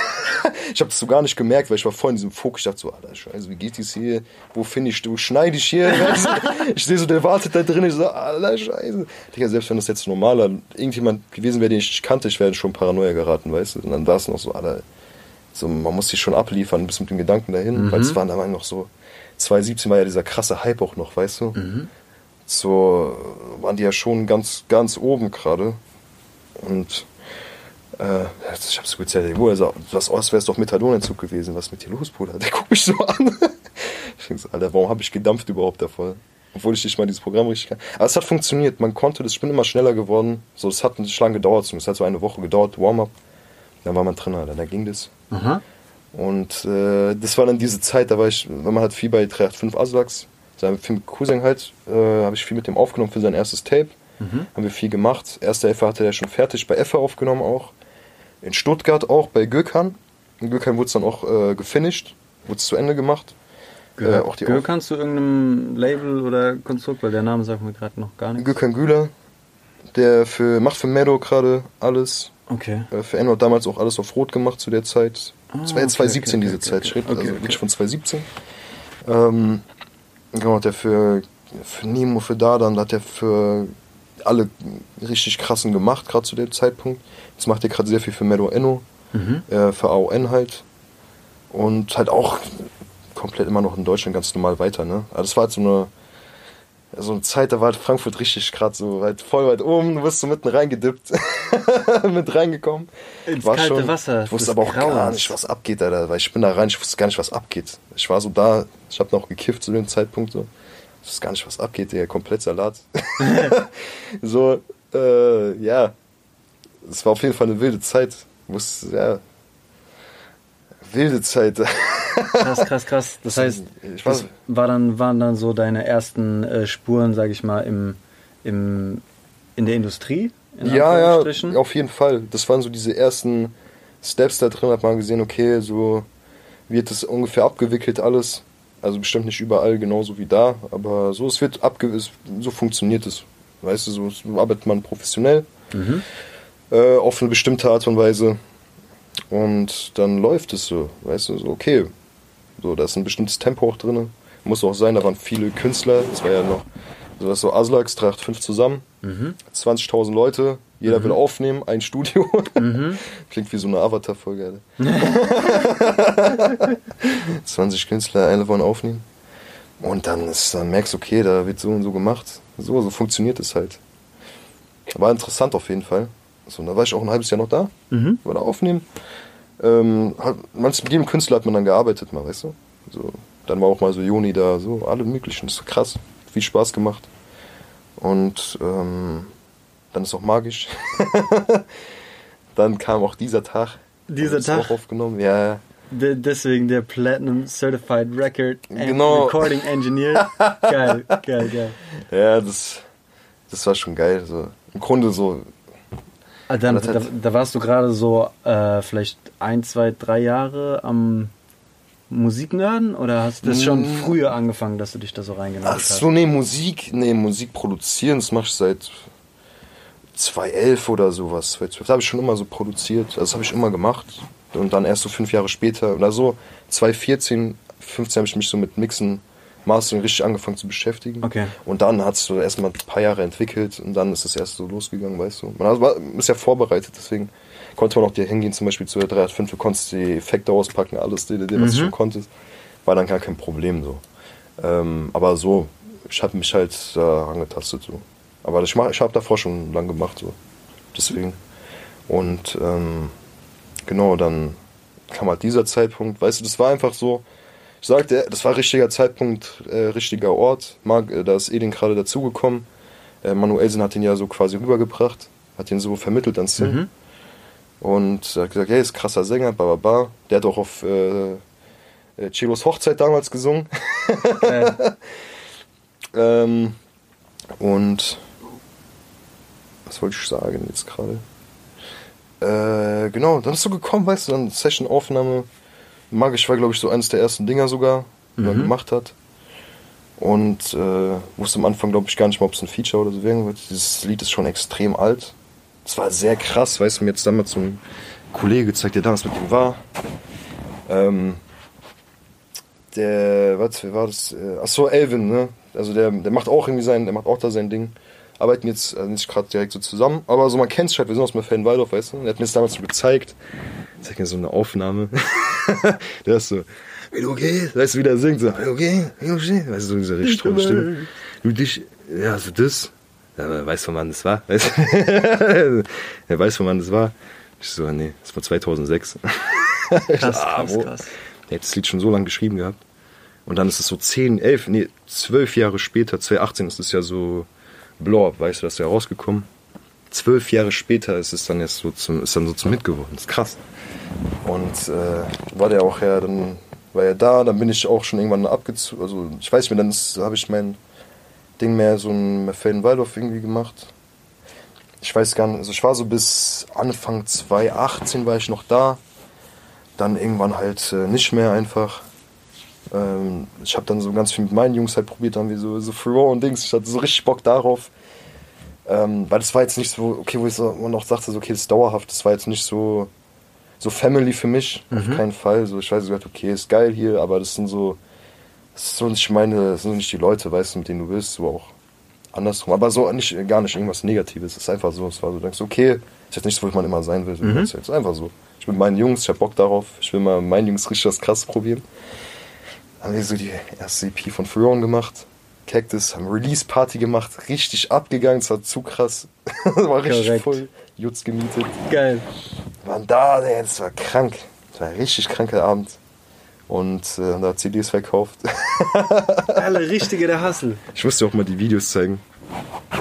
Ich habe das so gar nicht gemerkt, weil ich war voll in diesem Fokus. Ich dachte so, Alter, Scheiße, wie geht dies hier? Wo finde ich, du schneide ich hier? Weißt du? Ich sehe so, der wartet da drin. Ich so, Alter, Scheiße. Digga, selbst wenn das jetzt normaler, irgendjemand gewesen wäre, den ich nicht kannte, ich wäre schon Paranoia geraten, weißt du? Und dann war es noch so, Alter, so, man muss sich schon abliefern, bis mit dem Gedanken dahin, weil es waren damals noch so, 2017 war ja dieser krasse Hype auch noch, weißt du? So waren die ja schon ganz, ganz oben gerade. Und äh, ich hab's so gezählt, Bruder, also, was aus wär's doch Methadonentzug gewesen, was ist mit dir los, Bruder? Der guckt mich so an. Ich denk so, Alter, warum habe ich gedampft überhaupt davor? Obwohl ich nicht mal dieses Programm richtig kann. Aber es hat funktioniert, man konnte das, ich bin immer schneller geworden. So, es hat nicht lange gedauert, es hat so eine Woche gedauert, Warm-up. Dann war man drin, Alter, da ging das. Aha. Und äh, das war dann diese Zeit, da war ich, wenn man halt viel bei 385 Aslaks, seinem Film Cousin halt, äh, habe ich viel mit dem aufgenommen für sein erstes Tape. Haben wir viel gemacht. Erster Effe hatte er schon fertig, bei Effe aufgenommen auch. In Stuttgart auch, bei Gökhan. In Gökhan wurde es dann auch äh, gefinisht, wurde es zu Ende gemacht. Äh, auch die kannst du irgendeinem Label oder Konstrukt, weil der Name sagt mir gerade noch gar nichts. Gökhan Güler, der für, macht für Meadow gerade alles. Okay. Äh, für Enno hat damals auch alles auf Rot gemacht zu der Zeit. Das war ja okay, 2017 okay, diese okay, Zeit, okay. ich rede Okay, also wirklich von 2017. Ähm, genau, hat er für, für Nemo, für Dadan, hat er für alle richtig krassen gemacht, gerade zu dem Zeitpunkt. Jetzt macht er gerade sehr viel für Meadow Enno, Mhm. äh, für AON halt. Und halt auch komplett immer noch in Deutschland ganz normal weiter, ne? Aber das war halt so eine, so eine Zeit, da war Frankfurt richtig gerade so weit, voll weit oben, du wirst so mitten reingedippt, mit reingekommen. Ins war kalte Wasser Ich wusste aber auch gar Grauens. nicht, was abgeht, Alter, weil ich bin da rein, ich wusste gar nicht, was abgeht. Ich war so da, ich habe noch gekifft zu dem Zeitpunkt so. Ich wusste gar nicht, was abgeht, der komplett Salat. so, äh, ja. Es war auf jeden Fall eine wilde Zeit. Ich wusste, ja. Wilde Zeit. Krass, krass, krass. Das heißt, Ich das war dann, waren dann so deine ersten äh, Spuren, sag ich mal, im, im, in der Industrie? In Ja, ja, auf jeden Fall. Das waren so diese ersten Steps da drin, hat man gesehen, okay, so wird das ungefähr abgewickelt alles. Also bestimmt nicht überall genauso wie da, aber so es wird abge es, so funktioniert es. Weißt du, so, so arbeitet man professionell Mhm. äh, auf eine bestimmte Art und Weise und dann läuft es so, weißt du, so okay. So, da ist ein bestimmtes Tempo auch drin. Muss auch sein, da waren viele Künstler, das war ja noch sowas so Aslaks, 385 zusammen. 20.000 Leute, jeder will aufnehmen, ein Studio. Klingt wie so eine Avatar-Folge. Alter. 20 Künstler, alle wollen aufnehmen. Und dann, ist, dann merkst du, okay, da wird so und so gemacht. So, so funktioniert es halt. War interessant auf jeden Fall. So, da war ich auch ein halbes Jahr noch da, war da aufnehmen. Ähm, hat, mit jedem Künstler hat man dann gearbeitet, mal, weißt du? So, dann war auch mal so Joni da, so alle möglichen. Das ist krass. Viel Spaß gemacht. Und ähm, dann ist auch magisch. dann kam auch dieser Tag. Dieser Tag? Auch aufgenommen, ja. ja. De deswegen der Platinum Certified Record Genau. Recording Engineer. geil, geil, geil. Ja, das, das war schon geil. So. Im Grunde so, dann, Das da, da warst du gerade so äh, vielleicht ein, zwei, drei Jahre am Musiknerden oder hast du das schon früher angefangen, dass du dich da so reingenommen ach hast? so, nee, Musik, nee, Musik produzieren, das mache ich seit 2011 oder sowas. 2012. Das habe ich schon immer so produziert, also das habe ich immer gemacht. Und dann erst so fünf Jahre später oder so, 2014, 15 habe ich mich so mit Mixen, Mastering richtig angefangen zu beschäftigen. Okay. Und dann hat es so erstmal ein paar Jahre entwickelt und dann ist es erst so losgegangen, weißt du. Man hat- war, ist ja vorbereitet, deswegen konnte man auch dir hingehen, zum Beispiel zu der 305, du konntest die Effekte auspacken, alles, die, die, was du schon konntest. War dann gar kein Problem so. Ähm, aber so, ich habe mich halt da angetastet so. Aber ich, mach- ich habe davor schon lang gemacht so. Deswegen. Und ähm, genau, dann kam halt dieser Zeitpunkt, weißt du, das war einfach so, ich sagte, das war richtiger Zeitpunkt, äh, richtiger Ort. Marc, äh, da ist Edin gerade dazugekommen. Äh, Manuelsen hat ihn ja so quasi rübergebracht, hat ihn so vermittelt ans Sim. Und er hat gesagt, hey, ist krasser Sänger, bla bla bla. Der hat auch auf äh, äh, Celos Hochzeit damals gesungen. Ähm, und was wollte ich sagen jetzt gerade? Äh, genau, dann ist so gekommen, weißt du, dann Session-Aufnahme. Magisch war, glaube ich, so eines der ersten Dinger sogar, die man gemacht hat. Und äh, wusste am Anfang, glaube ich, gar nicht mal, ob es ein Feature oder so werden wird. Dieses Lied ist schon extrem alt. Es war sehr krass, weißt du, mir jetzt damals so ein Kollege gezeigt, der damals mit ihm war. Ähm, der, was, wer war das? Äh, Achso, Elvin, ne? Also der, der macht auch irgendwie sein, der macht auch da sein Ding. Arbeiten jetzt also nicht gerade direkt so zusammen, aber so man kennt sich halt, wir sind aus dem Fan-Waldorf, weißt du? Der hat mir das damals so gezeigt. Zeigt mir so eine Aufnahme. der ist so, wie du gehst, weißt du, wie der singt, so, wie du gehst, du stehst, weißt du, so hohen Stimme. Du dich, ja, so das. Ja, weißt du, wann das war? Weißt du? Er weiß, wann das war. Ich so, nee, das war 2006. Krass, Ah, krass, krass. er hat das Lied schon so lange geschrieben gehabt. Und dann ist es so 10, 11, nee, 12 Jahre später, 2018 ist es ja so Blow Up, weißt du, das ist ja rausgekommen. Zwölf Jahre später ist es dann jetzt so zum, ist dann so zum Hit geworden. Das ist krass. Und äh, war der auch ja, dann war er da, dann bin ich auch schon irgendwann abgezogen. Also ich weiß nicht mehr, dann habe ich mein Ding mehr so ein Felden-Waldorf irgendwie gemacht. Ich weiß gar nicht, also ich war so bis Anfang 2018 war ich noch da. Dann irgendwann halt äh, nicht mehr einfach. Ähm, ich habe dann so ganz viel mit meinen Jungs halt probiert, dann wie so, so Furore und Dings. Ich hatte so richtig Bock darauf. Ähm, weil das war jetzt nicht so, okay, wo ich so man auch sagte, so, okay, das ist dauerhaft. Das war jetzt nicht so, so Family für mich. Auf keinen Fall. So, ich weiß so, okay, ist geil hier, aber das sind so, das so nicht meine, das sind nicht die Leute, weißt du, mit denen du bist, so auch andersrum. Aber so nicht, gar nicht irgendwas Negatives. Es ist einfach so, es war so, du denkst, okay, ist jetzt nicht so, wo man immer sein will. So, Es ist jetzt einfach so. Ich bin mit meinen Jungs, ich hab Bock darauf. Ich will mal meinen Jungs richtig das krass probieren. Haben wir so die erste EP von Furore gemacht. Cactus, haben Release-Party gemacht, richtig abgegangen, es war zu krass. war richtig Korrekt. voll. Jutz gemietet. Geil. Waren da, ey, das war krank. Das war ein richtig kranker Abend. Und äh, haben da CDs verkauft. Alle richtige der Hassel. Ich muss dir auch mal die Videos zeigen,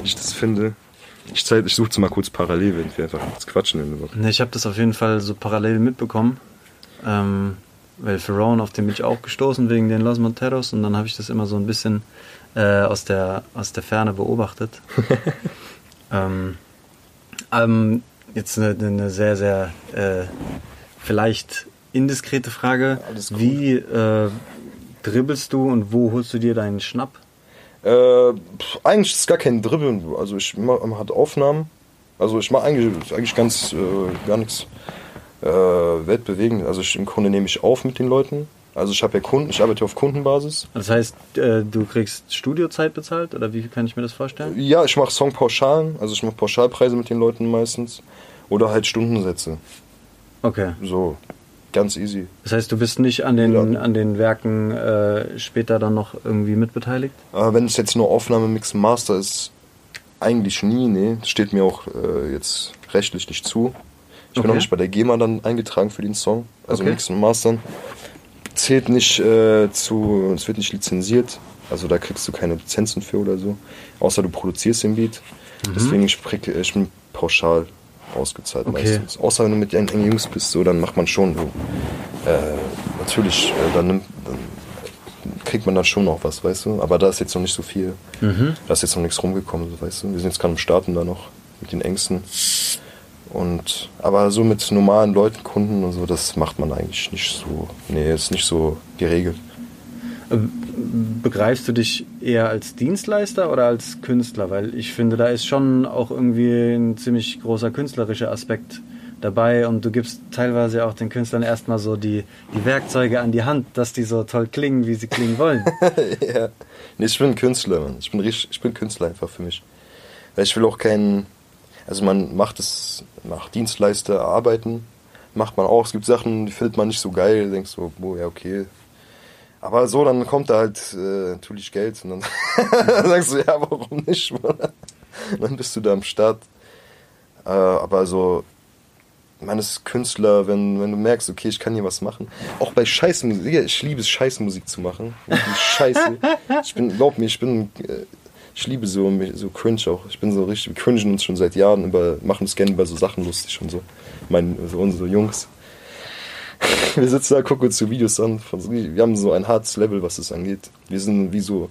wie ich das finde. Ich, zeig- ich suche es mal kurz parallel, wenn wir einfach kurz quatschen in der Woche. Ne, ich habe das auf jeden Fall so parallel mitbekommen. Ähm, weil Ferron, auf den bin ich auch gestoßen wegen den Los Monteros und dann habe ich das immer so ein bisschen äh, aus, der, aus der Ferne beobachtet. ähm, ähm, jetzt eine, eine sehr, sehr äh, vielleicht indiskrete Frage. Cool. Wie äh, dribbelst du und wo holst du dir deinen Schnapp? Äh, eigentlich ist es gar kein Dribbeln. Also ich mache halt Aufnahmen. Also ich mache eigentlich, eigentlich ganz äh, gar nichts äh, weltbewegend. Also ich, im Grunde nehme ich auf mit den Leuten. Also ich habe ja Kunden, ich arbeite auf Kundenbasis. Das heißt, äh, du kriegst Studiozeit bezahlt oder wie kann ich mir das vorstellen? Ja, ich mache Songpauschalen, also ich mache Pauschalpreise mit den Leuten meistens. Oder halt Stundensätze. Okay. So, ganz easy. Das heißt, du bist nicht an den, Ja. an den Werken äh, später dann noch irgendwie mitbeteiligt? Aber wenn es jetzt nur Aufnahme, Mix, Master ist, eigentlich nie, nee. Das steht mir auch äh, jetzt rechtlich nicht zu. Ich bin Okay. noch nicht bei der GEMA dann eingetragen für den Song. Also Okay. Mix und Mastern. Zählt nicht äh, zu, es wird nicht lizenziert. Also da kriegst du keine Lizenzen für oder so. Außer du produzierst den Beat. Mhm. Deswegen ich, krieg- ich bin pauschal ausgezahlt Okay. meistens. Außer wenn du mit den Jungs bist, so, dann macht man schon so. Äh, natürlich, äh, dann, nimmt, dann kriegt man dann schon noch was, weißt du. Aber da ist jetzt noch nicht so viel. Mhm. Da ist jetzt noch nichts rumgekommen, so, weißt du. Wir sind jetzt gerade am Starten da noch mit den Ängsten. Und, aber so mit normalen Leuten, Kunden und so, das macht man eigentlich nicht so. Nee, ist nicht so geregelt. Begreifst du dich eher als Dienstleister oder als Künstler? Weil ich finde, da ist schon auch irgendwie ein ziemlich großer künstlerischer Aspekt dabei und du gibst teilweise auch den Künstlern erstmal so die, die Werkzeuge an die Hand, dass die so toll klingen, wie sie klingen wollen. ja. Nee, ich bin Künstler, Mann. Ich bin, ich bin Künstler einfach für mich. Weil ich will auch keinen. Also man macht es nach Dienstleister arbeiten, macht man auch. Es gibt Sachen, die findet man nicht so geil, denkst so, boah, ja, okay. Aber so, dann kommt da halt äh, natürlich Geld und dann sagst du, ja, warum nicht? Dann bist du da am Start. Äh, aber so, man ist Künstler, wenn, wenn du merkst, okay, ich kann hier was machen. Auch bei Scheißmusik, ich liebe es, Scheißmusik zu machen. Scheiße. Ich bin, glaub mir, ich bin, äh, ich liebe so, so cringe auch. Ich bin so richtig, wir cringen uns schon seit Jahren über, machen uns gerne über so Sachen lustig und so. Mein, also unsere Jungs. Wir sitzen da, gucken uns so Videos an. So- wir haben so ein hartes Level, was das angeht. Wir sind wie so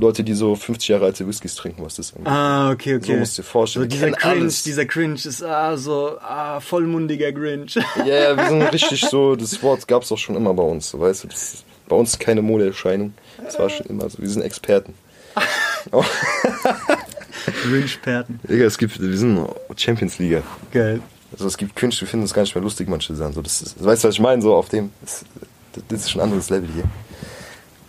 Leute, die so 50 Jahre alte Whiskys trinken, was das angeht. Ah, okay, okay. So musst du dir vorstellen, So dieser Cringe, alles. dieser Cringe ist ah, so ah, vollmundiger Cringe. Ja, ja, wir sind richtig so, das Wort gab es auch schon immer bei uns, so, weißt du. Das bei uns keine Modeerscheinung. Das war schon immer so. Wir sind Experten. Oh, Cringe-Perten. Digga, es gibt, wir sind Champions Liga. Geil. Also es gibt Künstler, wir finden das gar nicht mehr lustig, manche Sachen. So, das ist, weißt du, was ich meine? So auf dem, das, das ist schon ein anderes Level hier.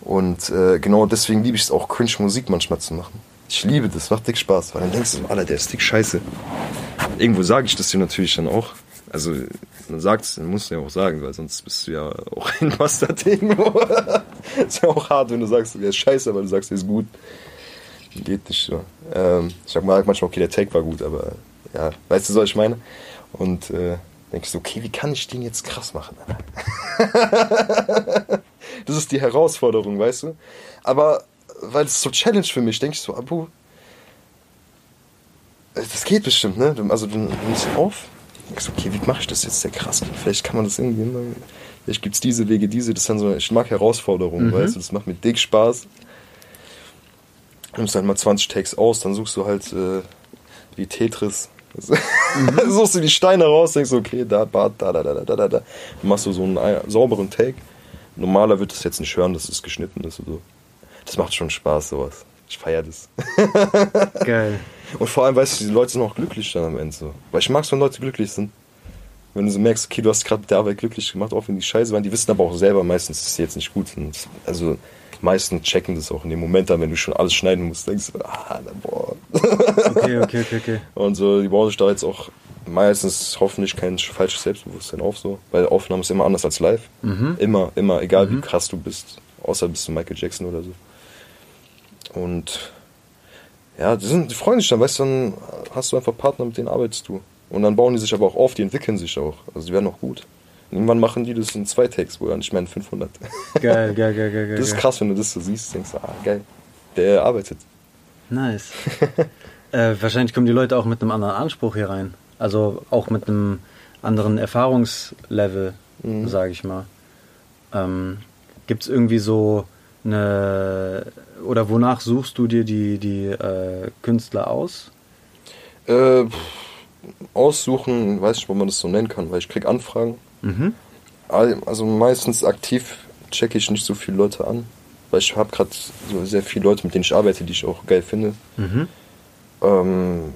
Und äh, genau deswegen liebe ich es auch, Cringe-Musik manchmal zu machen. Ich liebe das, macht dick Spaß, weil dann denkst du, so, Alter, der ist dick scheiße. Irgendwo sage ich das dir natürlich dann auch. Also, man sagt es, dann musst du ja auch sagen, weil sonst bist du ja auch ein Bastard irgendwo. ist ja auch hart, wenn du sagst, der ist scheiße, aber du sagst, der ist gut. Geht nicht so. Ähm, ich sag mal manchmal, okay, der Take war gut, aber ja, weißt du, was ich meine? Und äh, denke ich so, okay, wie kann ich den jetzt krass machen? Das ist die Herausforderung, weißt du? Aber weil es so Challenge für mich, denke ich so, Abu, äh, das geht bestimmt, ne? Du- Also du nimmst auf, denkst, okay, wie mache ich das jetzt sehr krass? Vielleicht kann man das irgendwie, vielleicht gibt's diese Wege, diese, das dann so, ich mag Herausforderungen, weißt du, das macht mir dick Spaß nimmst halt mal 20 Takes aus, dann suchst du halt äh, wie Tetris. Mhm. suchst du die Steine raus, denkst okay, da, da, da, da, da, da, da. Dann machst du so einen äh, sauberen Take. Normaler wird das jetzt nicht hören, dass es geschnitten ist. So. Das macht schon Spaß, sowas. Ich feiere das. Geil. Und vor allem, weißt du, die Leute sind auch glücklich dann am Ende so. Weil ich mag es, wenn Leute glücklich sind. Wenn du so merkst, okay, du hast gerade mit der Arbeit glücklich gemacht, auch wenn die scheiße waren, die wissen aber auch selber meistens, dass sie jetzt nicht gut. sind. also, meisten checken das auch in dem Moment dann, wenn du schon alles schneiden musst, denkst du, ah, na, boah. Okay, okay, okay, okay. Und so, die bauen sich da jetzt auch meistens hoffentlich kein falsches Selbstbewusstsein auf, so. Weil Aufnahme ist immer anders als live. Immer, immer, egal wie krass du bist. Außer bist du Michael Jackson oder so. Und ja, die, sind, die freuen sich dann, weißt du, dann hast du einfach Partner, mit denen arbeitest du. Und dann bauen die sich aber auch auf, die entwickeln sich auch. Also die werden auch gut. Und irgendwann machen die das in zwei Takes, wo dann nicht mehr in 500. Geil, geil, geil, geil. Das ist krass, wenn du das so siehst, denkst du, ah, geil. Der arbeitet. Nice. äh, wahrscheinlich kommen die Leute auch mit einem anderen Anspruch hier rein. Also auch mit einem anderen Erfahrungslevel, Mhm. sage ich mal. Ähm, Gibt es irgendwie so eine. Oder wonach suchst du dir die, die äh, Künstler aus? Äh, aussuchen, weiß nicht, ob man das so nennen kann, weil ich krieg Anfragen. Mhm. Also meistens aktiv checke ich nicht so viele Leute an, weil ich habe gerade so sehr viele Leute, mit denen ich arbeite, die ich auch geil finde. Mhm. Ähm,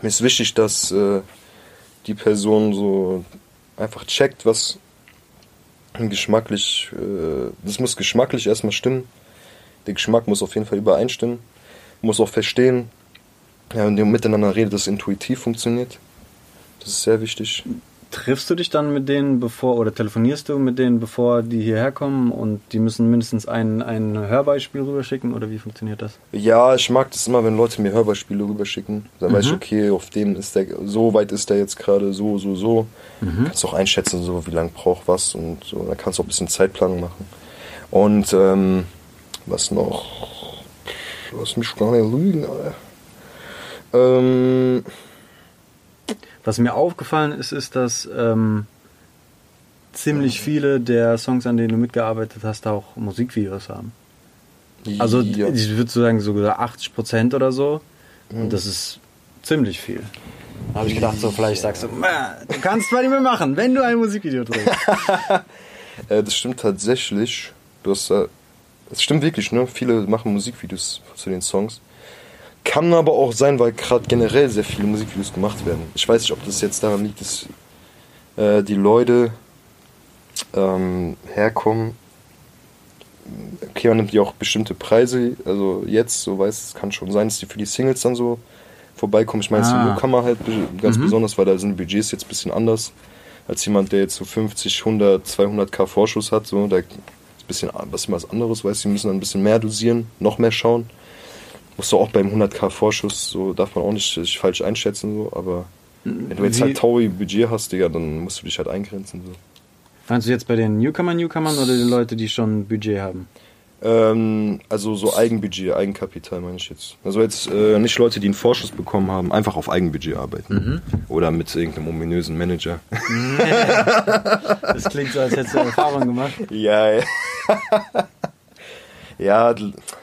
mir ist wichtig, dass äh, die Person so einfach checkt, was geschmacklich, äh, das muss geschmacklich erstmal stimmen. Der Geschmack muss auf jeden Fall übereinstimmen. Muss auch verstehen, ja, wenn ihr miteinander redet, dass es intuitiv funktioniert. Das ist sehr wichtig. Triffst du dich dann mit denen bevor oder telefonierst du mit denen bevor die hierher kommen und die müssen mindestens ein, ein Hörbeispiel rüberschicken oder wie funktioniert das? Ja, ich mag das immer, wenn Leute mir Hörbeispiele rüberschicken. Dann weiß ich, Mhm. okay, auf dem ist der, so weit ist der jetzt gerade, so, so, so. Mhm. Kannst auch einschätzen, so wie lange braucht was und so. Dann kannst du auch ein bisschen Zeitplanung machen. Und ähm, Was noch? Lass mich gar nicht lügen, Alter. Ähm, Was mir aufgefallen ist, ist, dass ähm, ziemlich viele der Songs, an denen du mitgearbeitet hast, auch Musikvideos haben. Also ja. ich würde sagen sogar 80 Prozent oder so. Und das ist ziemlich viel. Da habe ich gedacht, so vielleicht sagst du, "Ma, du kannst mal nicht mehr machen, wenn du ein Musikvideo drehst. Äh, das stimmt tatsächlich. Du hast, äh, das stimmt wirklich, ne? Viele machen Musikvideos zu den Songs. Kann aber auch sein, weil gerade generell sehr viele Musikvideos gemacht werden. Ich weiß nicht, ob das jetzt daran liegt, dass äh, die Leute ähm, herkommen. Okay, man nimmt ja auch bestimmte Preise. Also jetzt, so weiß es kann schon sein, dass die für die Singles dann so vorbeikommen. Ich meine, Ah. ah. Newcomer halt ganz besonders, weil da sind die Budgets jetzt ein bisschen anders als jemand, der jetzt so 50, 100, 200k Vorschuss hat. So, da ist ein bisschen was was anderes, weißt du, die müssen dann ein bisschen mehr dosieren, noch mehr schauen. Musst du auch beim 100k Vorschuss, so darf man auch nicht sich falsch einschätzen, so, aber wenn du jetzt Wie- halt Taui Budget hast, Digga, dann musst du dich halt eingrenzen. So. Meinst du jetzt bei den Newcomern, Newcomern oder den Leuten, die schon ein Budget haben? Ähm, also so Eigenbudget, Eigenkapital meine ich jetzt. Also jetzt äh, nicht Leute, die einen Vorschuss bekommen haben, einfach auf Eigenbudget arbeiten. Oder mit irgendeinem ominösen Manager. Das klingt so, als hättest du Erfahrung gemacht. ja, ja. Ja,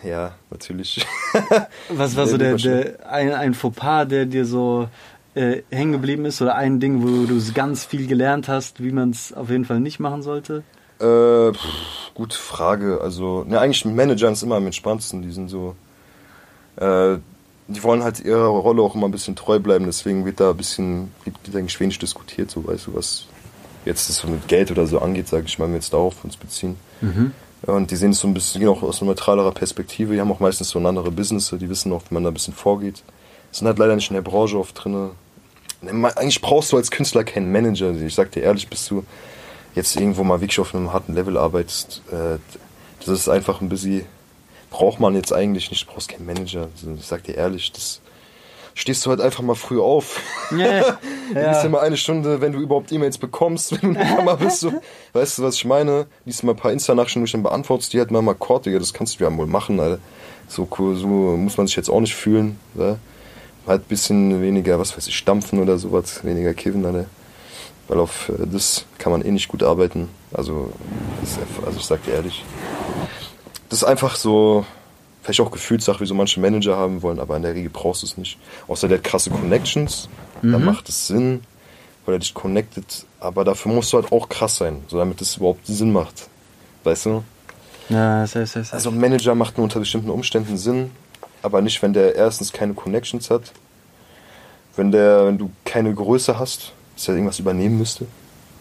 ja, natürlich. Was war so der, der ein, ein Fauxpas, der dir so äh, hängen geblieben ist? Oder ein Ding, wo du ganz viel gelernt hast, wie man es auf jeden Fall nicht machen sollte? Äh, pff, gute Frage. Also, ne, eigentlich mit Managern ist immer am entspanntesten. Die sind so. Äh, die wollen halt ihrer Rolle auch immer ein bisschen treu bleiben, deswegen wird da ein bisschen, wird, eigentlich wenig diskutiert, so weißt du, was jetzt das so mit Geld oder so angeht, sage ich mal, wenn wir jetzt darauf uns beziehen. Und die sehen es so ein bisschen, gehen auch aus neutralerer Perspektive, die haben auch meistens so andere Business, die wissen auch, wie man da ein bisschen vorgeht. Sind halt leider nicht in der Branche oft drin. Eigentlich brauchst du als Künstler keinen Manager. Ich sag dir ehrlich, bist du jetzt irgendwo mal wirklich auf einem harten Level arbeitest, äh, das ist einfach ein bisschen, braucht man jetzt eigentlich nicht, du brauchst keinen Manager. Also, Ich sag dir ehrlich, das stehst du halt einfach mal früh auf. Ja, Liest dir mal eine Stunde, wenn du überhaupt E-Mails bekommst, wenn du eine Kamera bist. So, weißt du, was ich meine? Liest dir mal ein paar Insta-Nachrichten dann beantwortest die halt mal mal Kort, Digga, das kannst du ja wohl machen, Alter. So, cool, so muss man sich jetzt auch nicht fühlen. Ja? Halt ein bisschen weniger, was weiß ich, stampfen oder sowas, weniger kiffen, Alter. Weil auf äh, das kann man eh nicht gut arbeiten. Also, einfach, also ich sag dir ehrlich. Das ist einfach so, vielleicht auch Gefühlssache, wie so manche Manager haben wollen, aber in der Regel brauchst du es nicht. Außer der hat krasse Connections, dann macht es Sinn, weil er dich connectet, aber dafür musst du halt auch krass sein, so damit es überhaupt Sinn macht. Weißt du? ja heißt, das heißt. Also ein Manager macht nur unter bestimmten Umständen Sinn, aber nicht, wenn der erstens keine Connections hat, wenn der, wenn du keine Größe hast, dass er irgendwas übernehmen müsste.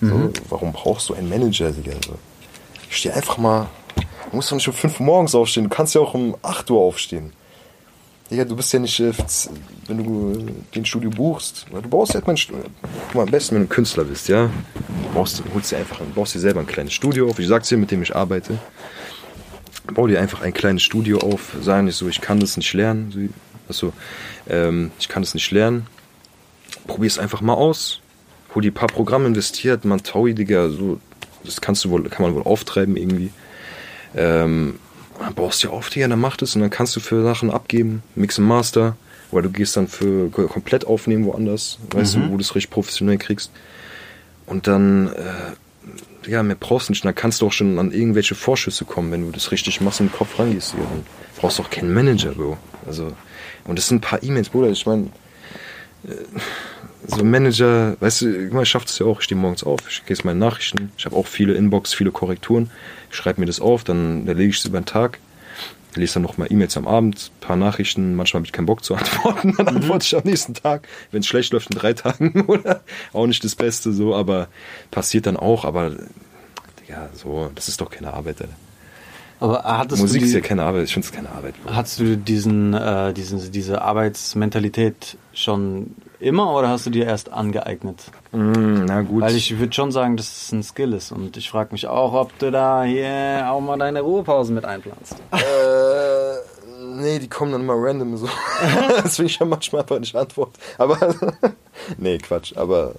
So, warum brauchst du einen Manager, Digga? So. Steh einfach mal. Du musst doch nicht um 5 Uhr morgens aufstehen, du kannst ja auch um 8 Uhr aufstehen. Digga, du bist ja nicht, äh, wenn du äh, den Studio buchst, du brauchst ja halt mal ein Studio. Guck mal, am besten, wenn du ein Künstler bist, ja. Du brauchst, holst dir einfach, ein- baust dir selber ein kleines Studio auf. Ich sag's dir, mit dem ich arbeite bau dir einfach ein kleines Studio auf, sagen nicht so, ich kann das nicht lernen, so, also, ähm, ich kann das nicht lernen, probier es einfach mal aus, hol die paar Programme investiert, man Taui, Digga, so, das kannst du wohl, kann man wohl auftreiben irgendwie, ähm, dann baust du dir auf, Digga, dann mach das und dann kannst du für Sachen abgeben, Mix and Master, oder du gehst dann für ko- komplett aufnehmen woanders, weißt du, wo du es richtig professionell kriegst und dann, äh, ja, mehr brauchst du nicht. Dann kannst du auch schon an irgendwelche Vorschüsse kommen, wenn du das richtig machst und den Kopf rangehst. Hier. Dann brauchst du auch keinen Manager, Bro. Also, und das sind ein paar E-Mails, Bruder. Ich meine, so ein Manager, weißt du, ich schaff das ja auch. Ich stehe morgens auf, ich gehe meine Nachrichten. Ich habe auch viele Inbox, viele Korrekturen. Ich schreibe mir das auf, dann erlege ich es über den Tag. Lese dann noch mal E-Mails am Abend, paar Nachrichten. Manchmal habe ich keinen Bock zu antworten. Dann antworte ich am nächsten Tag. Wenn es schlecht läuft, in drei Tagen oder auch nicht das Beste so, aber passiert dann auch. Aber ja, so, das ist doch keine Arbeit. Alter. Aber hattest Musik du ist die, ja keine Arbeit. Ich finde es keine Arbeit. Bro. hattest du diesen, äh, diesen, diese Arbeitsmentalität schon immer oder hast du dir erst angeeignet? Mm, na gut. Weil ich würde schon sagen, dass es ein Skill ist und ich frage mich auch, ob du da hier auch mal deine Ruhepausen mit einplanst. Äh, nee, die kommen dann immer random so. Deswegen ich ja manchmal einfach nicht antworten. Aber, nee, Quatsch. Aber,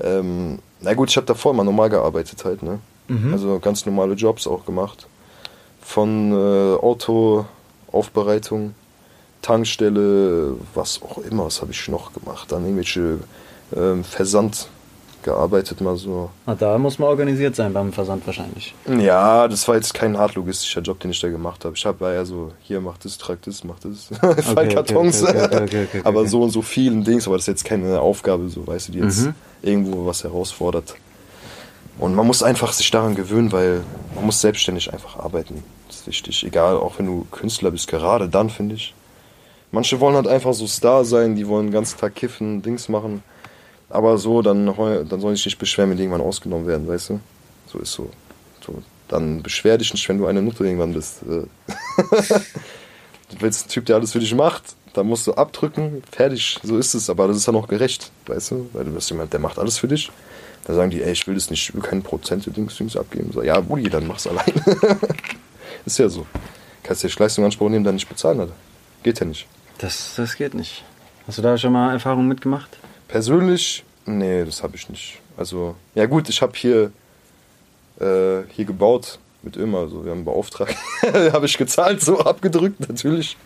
ähm, na gut, ich habe davor immer normal gearbeitet halt, ne? Also ganz normale Jobs auch gemacht. von äh, Autoaufbereitung, Tankstelle, was auch immer, was habe ich noch gemacht. Dann irgendwelche ähm, Versand gearbeitet, mal so. Ah, da muss man organisiert sein beim Versand wahrscheinlich. Ja, das war jetzt kein hart logistischer Job, den ich da gemacht habe. Ich habe ja so, hier mach das, trag das, mach das, Fall Kartons. okay, okay, okay, okay, aber okay. so und so vielen Dings, aber das ist jetzt keine Aufgabe, so weißt du, die jetzt Mhm. irgendwo was herausfordert. Und man muss einfach sich daran gewöhnen, weil man muss selbstständig einfach arbeiten. Das ist wichtig. Egal, auch wenn du Künstler bist, gerade dann finde ich. Manche wollen halt einfach so Star sein, die wollen den ganzen Tag kiffen, Dings machen. Aber so, dann, dann sollen sich nicht beschweren, wenn die irgendwann ausgenommen werden, weißt du? So ist so. so. Dann beschwer dich nicht, wenn du eine Nutte irgendwann bist. Äh. du willst einen Typ, der alles für dich macht, dann musst du abdrücken, fertig, so ist es. Aber das ist dann auch gerecht, weißt du? Weil du bist jemand, der macht alles für dich. Da sagen die, ey, ich will das nicht, ich will keine Prozente Dings, Dings abgeben. So, ja, Bulli, dann mach's allein. ist ja so. Kannst dir Leistung in Anspruch nehmen, dann nicht bezahlen, Alter. Geht ja nicht. Das, das geht nicht. Hast du da schon mal Erfahrungen mitgemacht? Persönlich, nee, das habe ich nicht. Also, ja gut, ich habe hier, äh, hier gebaut mit Ömer, also wir haben einen Beauftrag. habe ich gezahlt, so abgedrückt natürlich.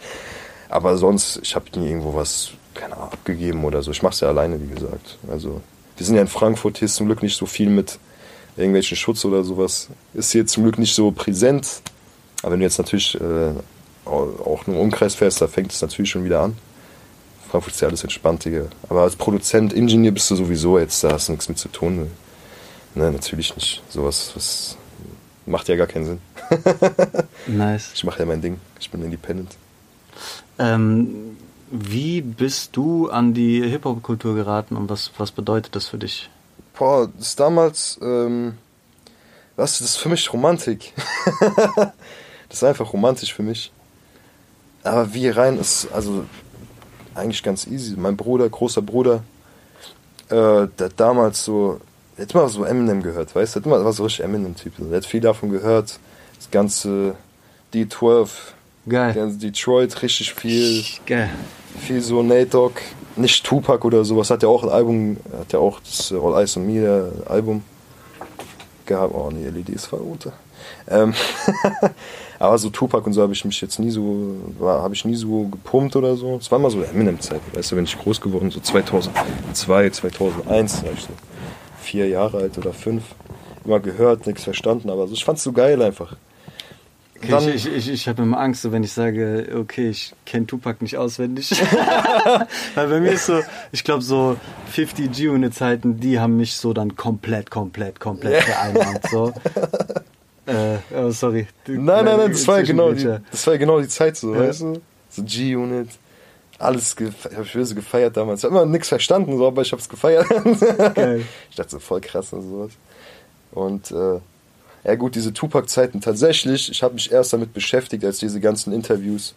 Aber sonst, ich habe nie irgendwo was, keine Ahnung, abgegeben oder so. Ich mache es ja alleine, wie gesagt. Also, wir sind ja in Frankfurt, hier ist zum Glück nicht so viel mit irgendwelchen Schutz oder sowas. Ist hier zum Glück nicht so präsent. Aber wenn du jetzt natürlich äh, auch nur im Umkreis fährst, da fängt es natürlich schon wieder an. Frankfurt ist ja alles entspannt, Digga. Aber als Produzent, Ingenieur bist du sowieso jetzt, da hast du nichts mit zu tun. Ne, natürlich nicht. Sowas was macht ja gar keinen Sinn. Nice. Ich mache ja mein Ding. Ich bin independent. Ähm, wie bist du an die Hip-Hop-Kultur geraten und was, was bedeutet das für dich? Boah, das ist damals, ähm, was, das ist für mich Romantik. das ist einfach romantisch für mich. Aber wie rein ist, also eigentlich ganz easy. Mein Bruder, großer Bruder, äh, der damals so, der hat immer so Eminem gehört, weißt du, immer- war so richtig Eminem-Typ. Der hat viel davon gehört. Das ganze D12, Geil. ganz Detroit, richtig viel. Geil. viel so Nate Dogg, nicht Tupac oder sowas, hat ja auch ein Album, hat ja auch das All Eyes on Me äh, Album gehabt. Oh nee, LED ist runter. Ähm, aber so Tupac und so habe ich mich jetzt nie so, habe ich nie so gepumpt oder so. Es war mal so Eminem-Zeit, weißt du, wenn ich groß geworden, so 2002, 2001, war ich so vier Jahre alt oder fünf. Immer gehört, nichts verstanden, aber so, ich fand's so geil einfach. Okay, Dann- ich ich, ich, ich habe immer Angst, so wenn ich sage, okay, ich kenne Tupac nicht auswendig. Weil bei mir ist so, ich glaube so 50 G-Unit-Zeiten, die haben mich so dann komplett, komplett, komplett vereinnahmt. So. Äh, oh, sorry. Nein, nein, nein, das war ja genau die, das war ja genau die Zeit so, Ja. weißt du? So G-Unit, alles gefeiert, hab ich böse gefeiert damals. Ich hab immer nichts verstanden, so, aber ich hab's gefeiert. Geil. Ich dachte so voll krass und sowas. Und äh, ja gut, diese Tupac-Zeiten tatsächlich, ich habe mich erst damit beschäftigt, als diese ganzen Interviews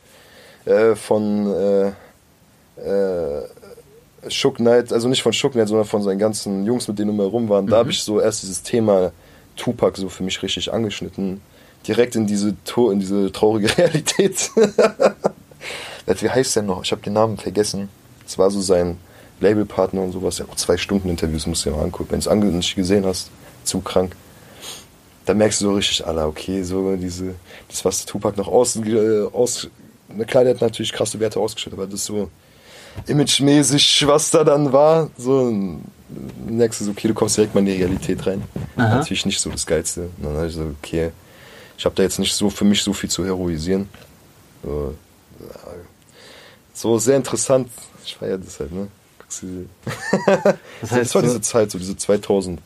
äh, von äh, äh, Shook Knight, also nicht von Shook Knight, sondern von seinen ganzen Jungs, mit denen wir rum waren, da habe ich so erst dieses Thema Tupac so für mich richtig angeschnitten. Direkt in diese, in diese traurige Realität. Wie heißt der noch? Ich habe den Namen vergessen. Es war so sein Labelpartner und sowas. Ja, auch zwei Stunden Interviews musst du dir mal angucken. Wenn du es nicht gesehen hast, zu krank. Da merkst du so richtig, Alter, okay, so diese, das, was Tupac nach außen, äh, aus, na klar, der hat natürlich krasse Werte ausgestellt, aber das so imagemäßig, was da dann war, so merkst du so, okay, du kommst direkt mal in die Realität rein. Aha. Natürlich nicht so das Geilste. Und dann hab ich so, okay, ich habe da jetzt nicht so für mich so viel zu heroisieren. So, so sehr interessant. Ich feiere das halt, ne? Das Das, heißt, war so- diese Zeit, so diese 2001,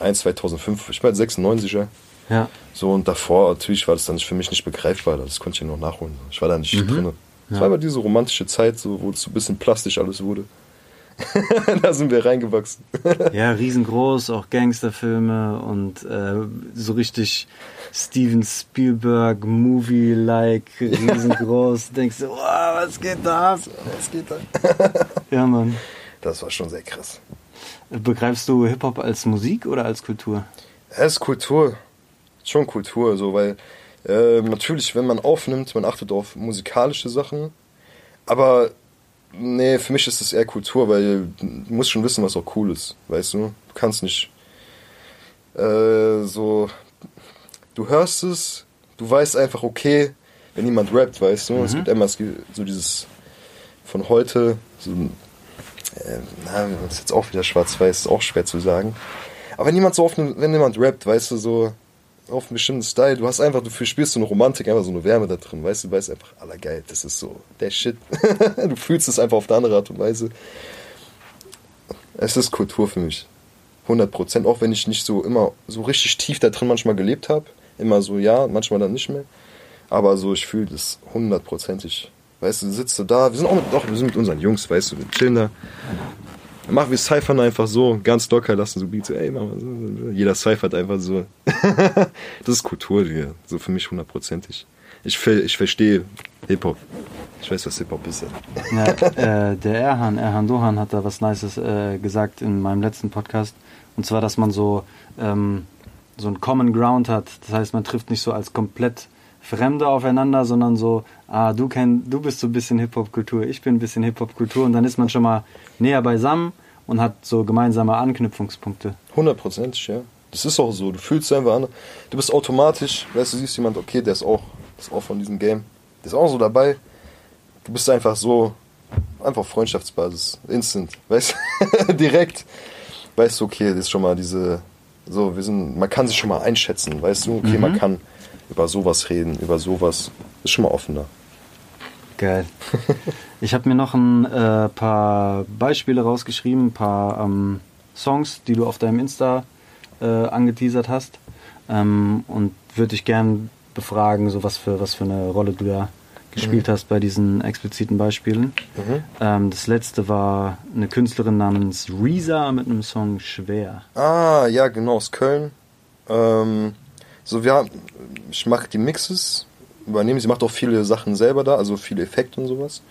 2005, ich war 96er. Ja. So und davor natürlich war das dann für mich nicht begreifbar, das konnte ich ja noch nachholen. Ich war da nicht Mhm. drin. Es war aber diese romantische Zeit, so, wo es so ein bisschen plastisch alles wurde. da sind wir reingewachsen. Ja, riesengroß, auch Gangsterfilme und äh, so richtig Steven Spielberg Movie-like, riesengroß. Denkst du, wow, was geht da? Es geht da. Ja, Mann. Das war schon sehr krass. Begreifst du Hip-Hop als Musik oder als Kultur? Es ist Kultur. Schon Kultur, so, weil äh, natürlich, wenn man aufnimmt, man achtet auf musikalische Sachen. Aber nee, für mich ist es eher Kultur, weil du musst schon wissen, was auch cool ist, weißt du? Du kannst nicht äh, so. Du hörst es, du weißt einfach, okay, wenn jemand rappt, weißt du, es gibt immer so dieses von heute, so, äh, na, das ist jetzt auch wieder schwarz-weiß, ist auch schwer zu sagen. Aber wenn jemand so ne, wenn jemand rappt, weißt du, so auf einen bestimmten Style, du hast einfach, du spürst so eine Romantik, einfach so eine Wärme da drin, weißt du, du weißt einfach, aller geil, das ist so der Shit. du fühlst es einfach auf eine andere Art und Weise. Es ist Kultur für mich. 100 Prozent, auch wenn ich nicht so immer so richtig tief da drin manchmal gelebt habe. Immer so ja, manchmal dann nicht mehr. Aber so, ich fühle das hundertprozentig. Weißt du, du sitzt so da, wir sind auch mit, doch, wir sind mit unseren Jungs, weißt du, wir chillen da. Machen wir Cyphern einfach so, ganz locker, lassen so Beats, ey, Mama, so, so. jeder cyphert einfach so. das ist Kultur hier, so für mich hundertprozentig. Ich, ich verstehe Hip-Hop. Ich weiß, was Hip-Hop ist. Ja, äh, der Erhan, Erhan Dohan hat da was Nices äh, gesagt in meinem letzten Podcast. Und zwar, dass man so, ähm, so einen Common Ground hat. Das heißt, man trifft nicht so als komplett Fremde aufeinander, sondern so, ah, du, kenn, du bist so ein bisschen Hip-Hop-Kultur, ich bin ein bisschen Hip-Hop-Kultur. Und dann ist man schon mal näher beisammen und hat so gemeinsame Anknüpfungspunkte. Hundertprozentig, ja. Das ist auch so. Du fühlst einfach an. Du bist automatisch, weißt du, siehst jemand, okay, der ist auch, der ist auch von diesem Game. Der ist auch so dabei. Du bist einfach so, einfach Freundschaftsbasis. Instant, weißt du? Direkt. Weißt du, okay, das ist schon mal diese, so, wir sind, man kann sich schon mal einschätzen, weißt du? Okay, man kann über sowas reden, über sowas. Ist schon mal offener. Geil. Ich habe mir noch ein äh, paar Beispiele rausgeschrieben, ein paar ähm, Songs, die du auf deinem Insta äh, angeteasert hast. Ähm, und würde dich gern befragen, so was für, was für eine Rolle du da gespielt hast bei diesen expliziten Beispielen. Ähm, das letzte war eine Künstlerin namens Reza mit einem Song Schwer. Ah, ja, genau, aus Köln. Ähm, so, haben, ich mache die Mixes, übernehme, sie macht auch viele Sachen selber da, also viele Effekte und sowas.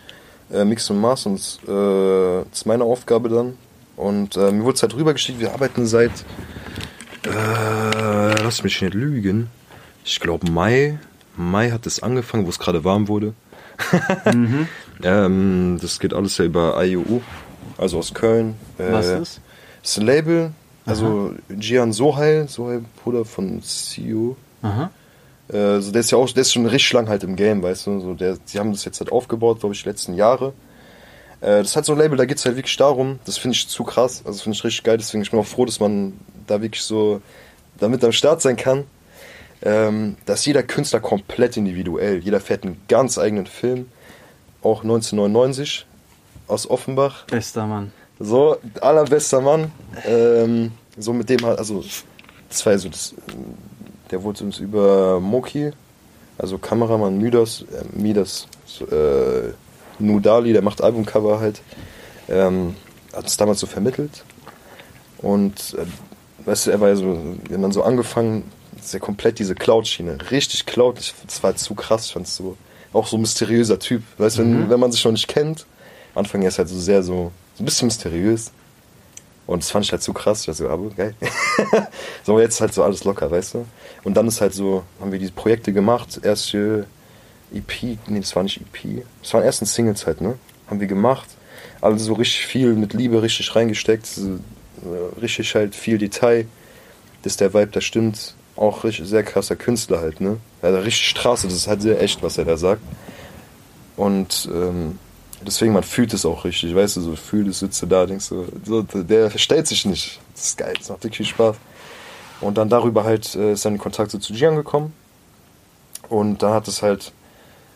Äh, Mix und Maß und äh, das ist meine Aufgabe dann. Und äh, mir wurde es halt rübergeschickt, wir arbeiten seit, äh, lass mich nicht lügen, ich glaube Mai, Mai hat es angefangen, wo es gerade warm wurde. ähm, das geht alles ja über IUU, also aus Köln. Äh, Was ist? ist ein Label, also Gian Sohail, Sohail Bruder von CEO. Aha. Äh, also der ist ja auch, der ist schon richtig lang halt im Game, weißt du. So der, die haben das jetzt halt aufgebaut, glaube ich, die letzten Jahre. Äh, das halt so ein Label, da geht es halt wirklich darum, das finde ich zu krass, also das finde ich richtig geil, deswegen ich bin auch froh, dass man da wirklich so damit am Start sein kann. Ähm, da ist jeder Künstler komplett individuell. Jeder fährt einen ganz eigenen Film. Auch 1999 aus Offenbach. Bester Mann. So, allerbester Mann. Ähm, so mit dem halt, also, das war ja so das, der wurde uns über Moki, also Kameramann Midas, äh, Midas, äh, Nudali, der macht Albumcover halt, ähm, hat es damals so vermittelt. Und, äh, weißt du, er war ja so, wir haben dann so angefangen, ist ja komplett diese Cloud-Schiene, richtig Cloud, ich, das war zu krass, ich fand es so, auch so ein mysteriöser Typ, weißt du, wenn, wenn man sich noch nicht kennt, am Anfang ist halt so sehr so, so ein bisschen mysteriös. Und das fand ich halt so krass. Ich dachte so, aber geil. so, jetzt halt so alles locker, weißt du? Und dann ist halt so, haben wir diese Projekte gemacht. Erste EP, nee, das war nicht EP. Das waren ersten Singles halt, ne? Haben wir gemacht. Alle so richtig viel mit Liebe richtig reingesteckt. So, äh, richtig halt viel Detail. Dass der Vibe da stimmt. Auch richtig, sehr krasser Künstler halt, ne? Also richtig Straße, das ist halt sehr echt, was er da sagt. Und ähm, deswegen, man fühlt es auch richtig, weißt du, so fühlt es, sitzt du da, denkst du, so, der verstellt sich nicht. Das ist geil, das macht wirklich viel Spaß. Und dann darüber halt äh, ist dann in Kontakt zu Gian gekommen. Und da hat es halt,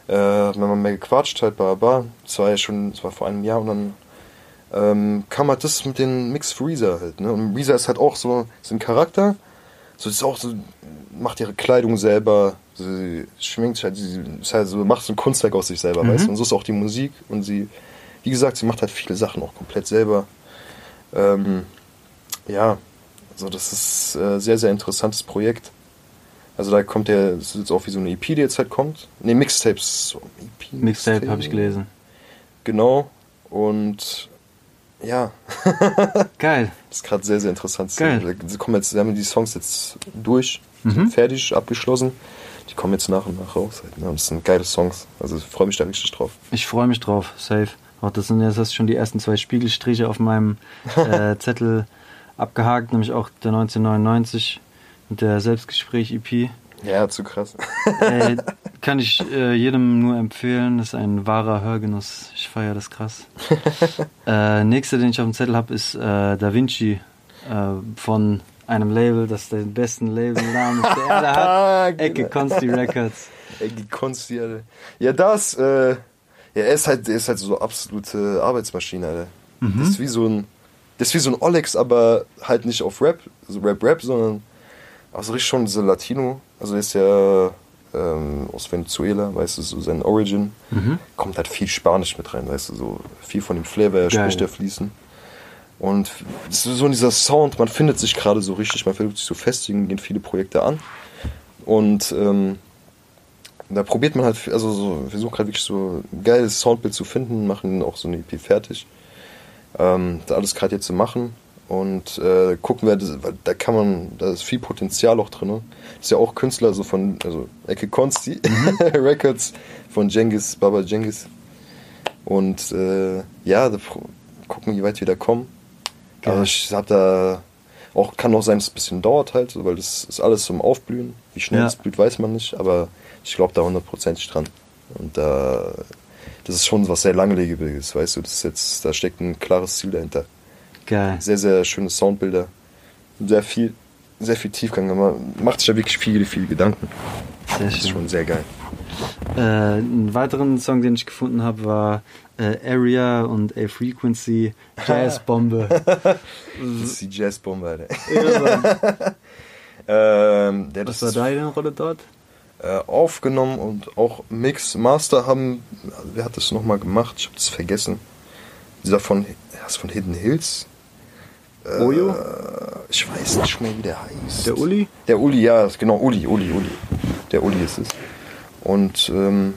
äh, wenn man mehr gequatscht halt, bla bla, das war ja schon, das war vor einem Jahr und dann ähm, kam halt das mit den Mix Freezer halt, ne? Und Freezer ist halt auch so, so ein Charakter, so ist auch so, macht ihre Kleidung selber, sie schminkt halt, sie ist halt so, macht so ein Kunstwerk aus sich selber, weißt du? Und so ist auch die Musik und sie, wie gesagt, sie macht halt viele Sachen auch komplett selber. Ähm, ja, also das ist äh, sehr, sehr interessantes Projekt. Also da kommt der, das ist jetzt auch wie so eine EP, die jetzt halt kommt. Ne, Mixtapes. So, EP, Mixtape habe ich gelesen. Genau. Und ja, Geil. das ist gerade sehr, sehr interessant. Geil. Sie kommen jetzt, wir haben die Songs jetzt durch, sind fertig, abgeschlossen. Die kommen jetzt nach und nach raus. Halt, ne? Das sind geile Songs. Also ich freue mich da richtig drauf. Ich freue mich drauf, safe. Auch das sind jetzt schon die ersten zwei Spiegelstriche auf meinem äh, Zettel abgehakt, nämlich auch der 1999 mit der Selbstgespräch-EP. Ja, zu krass. Ey, kann ich äh, jedem nur empfehlen. Das ist ein wahrer Hörgenuss. Ich feiere das krass. äh, nächster, den ich auf dem Zettel habe, ist äh, Da Vinci äh, von einem Label, das den besten Labelnamen der Erde hat. Ecke Genau. Consti Records. Ey, die Konsti, Alter. Ja, das, äh, ja, er ist halt, er ist halt so absolute Arbeitsmaschine, Alter. Das ist wie so ein, das ist wie so ein Olex, aber halt nicht auf Rap, so Rap-Rap, sondern also richtig schon so Latino. Also ist ja ähm, aus Venezuela, weißt du, so sein Origin. Kommt halt viel Spanisch mit rein, weißt du, so viel von dem Flavor, er spricht er fließen. Und so dieser Sound, man findet sich gerade so richtig, man versucht sich zu festigen, gehen viele Projekte an. Und ähm, da probiert man halt, also so, versucht halt wirklich so ein geiles Soundbild zu finden, machen auch so eine EP fertig. Ähm, da alles gerade jetzt zu machen und äh, gucken wir, das- da kann man, da ist viel Potenzial auch drin. Ne? Ist ja auch Künstler, so von, also Ecke Konsti, Records von Jengis, Baba Jengis. Und äh, ja, da gucken, wie weit wir da kommen. Also ich hab da auch, kann auch sein, dass es ein bisschen dauert halt, weil das ist alles zum Aufblühen. Wie schnell Ja. es blüht, weiß man nicht, aber ich glaube da hundertprozentig dran. Und da, das ist schon was sehr langlebiges, weißt du, das ist jetzt, da steckt ein klares Ziel dahinter. Geil. Sehr, sehr schöne Soundbilder. Sehr viel, sehr viel Tiefgang. Man macht sich da wirklich viele, viele Gedanken. Sehr Das ist schön. schon sehr geil. Äh, einen weiteren Song, den ich gefunden habe, war äh, Area und A Frequency Jazzbombe. Das ist die Jazzbombe, Alter. Ja, ähm, der Was das war deine Rolle dort? äh, aufgenommen und auch Mix Master haben, wer hat das nochmal gemacht? Ich habe das vergessen. Dieser von, ist von Hidden Hills. Ojo? Äh, ich weiß nicht mehr, wie der heißt. Der Uli? Der Uli, ja, genau, Uli, Uli, Uli. Der Uli ist es. Und ähm,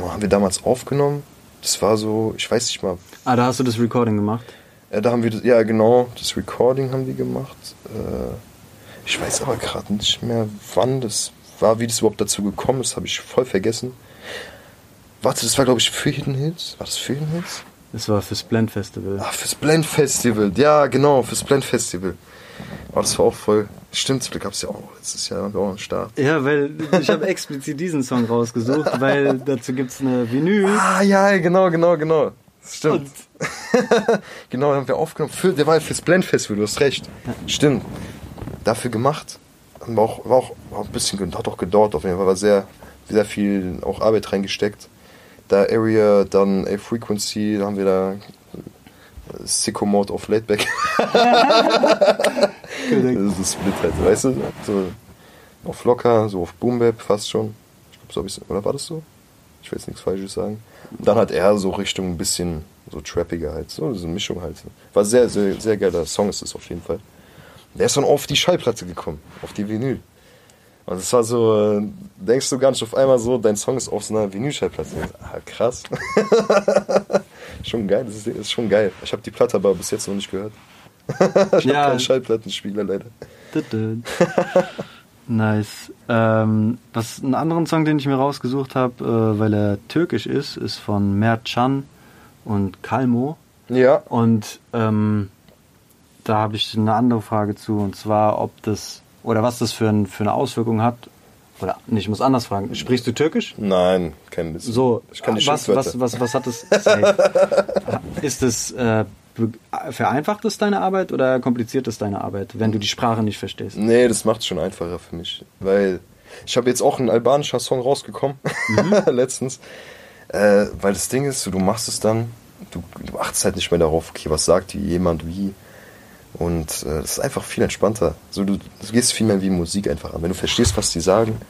haben wir damals aufgenommen. Das war so, ich weiß nicht mal, Ah, da hast du das Recording gemacht. äh, da haben wir, das, ja genau, das Recording haben wir gemacht. Äh, ich weiß aber gerade nicht mehr, wann das war, wie das überhaupt dazu gekommen ist, habe ich voll vergessen. Warte, das war glaube ich für Hidden Hills? War das für Hidden Hills? Das war fürs Blend Festival. Ah, fürs Blend Festival. Ja, genau, fürs Blend Festival. Oh, das war auch voll. Stimmt, da gab es ja auch letztes Jahr auch einen Start. Ja, weil ich habe explizit diesen Song rausgesucht, weil dazu gibt's eine Vinyl. Ah, ja, genau, genau, genau. Stimmt. genau, haben wir aufgenommen. Für, der war ja fürs Blend Festival, du hast recht. Stimmt. Dafür gemacht. War auch, war auch, war ein bisschen, hat auch gedauert auf jeden Fall. War sehr, sehr viel auch Arbeit reingesteckt. Da Area, dann A Frequency, da haben wir da äh, Sicko Mode auf Laidback. Das ist das Split halt, weißt du? So auf locker, so auf Boom Bap fast schon. Ich glaube, so hab ich's, oder war das so? Ich will jetzt nichts Falsches sagen. Und dann hat er so Richtung ein bisschen so trappiger halt, so diese Mischung halt. War sehr, sehr, sehr geiler Song ist es auf jeden Fall. Der ist dann auf die Schallplatte gekommen, auf die Vinyl. Und es war so, äh, denkst du gar nicht auf einmal so, dein Song ist auf so einer Vinylschallplatte. Ah, krass. schon geil, das ist, ist schon geil. Ich habe die Platte aber bis jetzt noch nicht gehört. ich Ja. habe keinen Schallplattenspieler leider. Nice. Ähm, was einen anderen Song, den ich mir rausgesucht habe, äh, weil er türkisch ist, ist von Mert Can und Kalmo. Ja, Und ähm, da habe ich eine andere Frage zu, und zwar, ob das oder was das für, ein, für eine Auswirkung hat. Oder nee, ich muss anders fragen. Sprichst du Türkisch? nein, kein bisschen. So, ich kann die was, was, was, was hat das? Ist es äh, vereinfacht es deine Arbeit oder kompliziert es deine Arbeit, wenn du die Sprache nicht verstehst? Nee, das macht es schon einfacher für mich. Weil ich habe jetzt auch ein albanischer Song rausgekommen, letztens. Äh, weil das Ding ist, du machst es dann, du, du achtest halt nicht mehr darauf, okay, was sagt jemand wie. Und äh, das ist einfach viel entspannter. So, du, du gehst viel mehr wie Musik einfach an. Wenn du verstehst, was die sagen,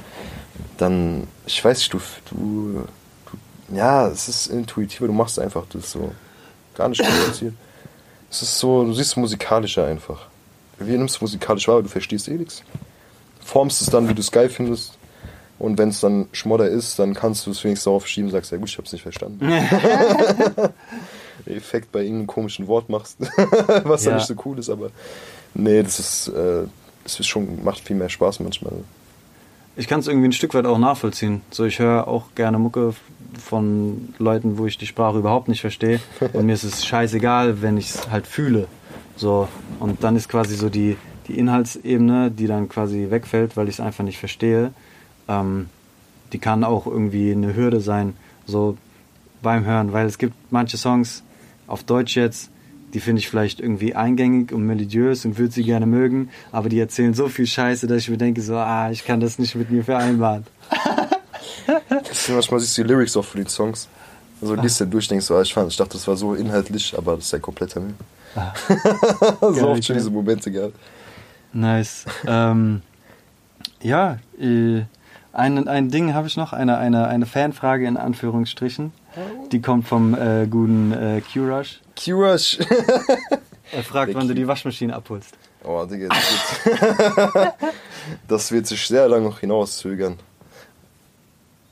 dann, ich weiß nicht, du, du, du ja, es ist intuitiver, du machst einfach das so. Gar nicht kompliziert. Es ist so, du siehst musikalischer einfach. Wie nimmst du musikalisch wahr, aber du verstehst eh nichts. Formst es dann, wie du es geil findest. Und wenn es dann Schmodder ist, dann kannst du es wenigstens darauf schieben und sagst, ja gut, ich hab's nicht verstanden. Effekt bei irgendeinem komischen Wort machst, was Ja. dann nicht so cool ist, aber nee, das ist, äh, das ist schon, macht viel mehr Spaß manchmal. Ich kann es irgendwie ein Stück weit auch nachvollziehen. So, ich höre auch gerne Mucke von Leuten, wo ich die Sprache überhaupt nicht verstehe. Und mir ist es scheißegal, wenn ich es halt fühle. So, und dann ist quasi so die, die Inhaltsebene, die dann quasi wegfällt, weil ich es einfach nicht verstehe. ähm, die kann auch irgendwie eine Hürde sein, so beim Hören, weil es gibt manche Songs auf Deutsch jetzt, die finde ich vielleicht irgendwie eingängig und melodiös und würde sie gerne mögen, aber die erzählen so viel Scheiße, dass ich mir denke, so, ah, ich kann das nicht mit mir vereinbaren. Manchmal siehst du die Lyrics auch für die Songs. Also liest du durch, denkst du, ah, ich, fand, ich dachte, das war so inhaltlich, aber das ist ja kompletter Müll. so Geil, oft schon diese Momente gehabt. Nice. ähm, ja, äh, ein, ein Ding habe ich noch, eine, eine, eine Fanfrage in Anführungsstrichen. Die kommt vom äh, guten äh, Q-Rush. Q-Rush. Er fragt, Der wann du die Waschmaschine abholst. Oh, Digga, das wird, das wird sich sehr lange noch hinauszögern.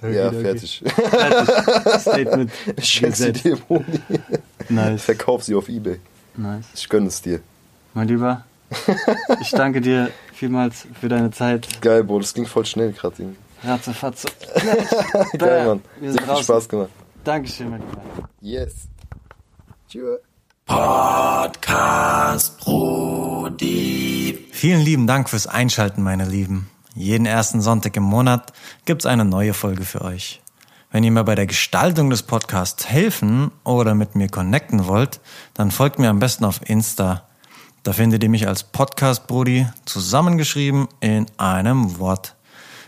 Ja, Okay, okay. fertig. Fertig. Statement. Ich schenk sie dir, Moni. Nice. Verkauf sie auf Ebay. nice. Ich gönn es dir. Mein Lieber, ich danke dir vielmals für deine Zeit. Geil, Bro, das ging voll schnell gerade. irgendwie. Ratzefatze. Geil, Mann. Draußen. Spaß gemacht. Dankeschön, mein Lieber. Yes. Tschüss. Podcast Brody. Vielen lieben Dank fürs Einschalten, meine Lieben. Jeden ersten Sonntag im Monat gibt's eine neue Folge für euch. Wenn ihr mir bei der Gestaltung des Podcasts helfen oder mit mir connecten wollt, dann folgt mir am besten auf Insta. Da findet ihr mich als Podcast Brudi zusammengeschrieben in einem Wort.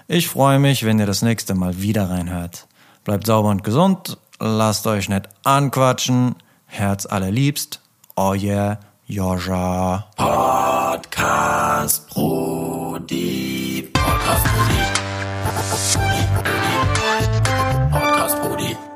Ich freue mich, wenn ihr das nächste Mal wieder reinhört. Bleibt sauber und gesund, lasst euch nicht anquatschen, Herz allerliebst, oh yeah, Joscha. Podcast Brody. Podcast Brody. Podcast Brody.